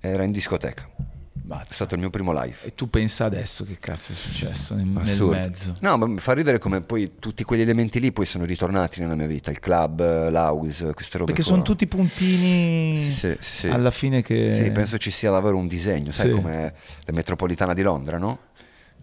era in discoteca. È stato il mio primo live. E tu pensa adesso che cazzo è successo nel, nel mezzo? No, ma mi fa ridere come poi tutti quegli elementi lì poi sono ritornati nella mia vita, il club, l'house, queste robe Perché qua. sono tutti puntini sì, sì, sì. alla fine che... Sì, penso ci sia davvero un disegno, sai come la metropolitana di Londra, no?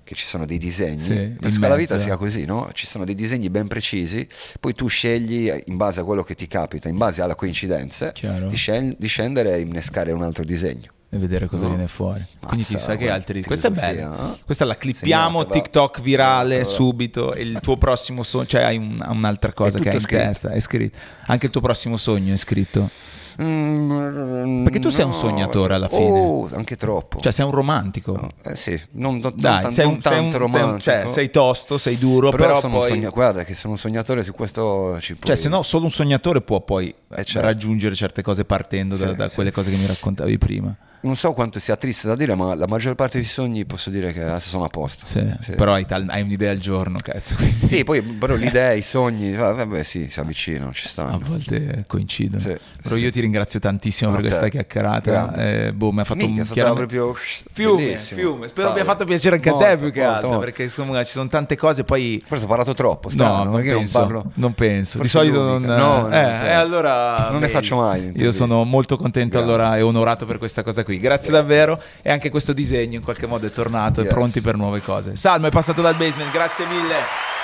che ci sono dei disegni, sì, penso che la vita sia così, no? Ci sono dei disegni ben precisi, poi tu scegli in base a quello che ti capita, in base alle coincidenze, di, scend- di scendere e innescare un altro disegno e vedere cosa no. viene fuori. Mazza, Quindi chissà che altri. Questa è bella. Eh? Questa la clippiamo, Segnata, TikTok virale va. subito. E il tuo prossimo sogno, cioè hai un, un'altra cosa che hai in testa. È scritto. Anche il tuo prossimo sogno è scritto. Mm, Perché tu sei un sognatore alla fine. Oh, anche troppo. Cioè, sei un romantico. No, eh sì, non, non, Dai, non, sei, un, sei, tanto un, romantico. cioè, sei tosto, sei duro, però, però, sono poi... sogna- guarda che sono un sognatore su questo ci puoi... Cioè, se no, solo un sognatore può poi Eh, certo. raggiungere certe cose partendo da, Sì, da sì. quelle cose che mi raccontavi prima. Non so quanto sia triste da dire, ma la maggior parte dei sogni posso dire che adesso sono a posto. Sì, Sì. Però hai, tal- hai un'idea al giorno, cazzo. quindi Sì, poi però l'idea, i sogni, va- vabbè sì, si avvicinano, ci A stanno. volte coincidono. Sì, Però io ti ringrazio tantissimo A per questa chiacchierata. Eh, boh, mi ha fatto Minchia, un chiaramente- proprio Fiume, bellissimo. fiume. Spero abbia fatto piacere anche a te Molto, più che molto, altro, molto. perché insomma ci sono tante cose poi... Forse ho parlato troppo, strano, no, non penso, non parlo... non penso. Di Forse solito non... No, non eh, eh, allora... Non ne faccio mai Io sono molto contento allora e onorato per questa cosa qui. Grazie davvero e anche questo disegno in qualche modo è tornato e Yes. pronti per nuove cose. Salmo è passato dal basement, grazie mille.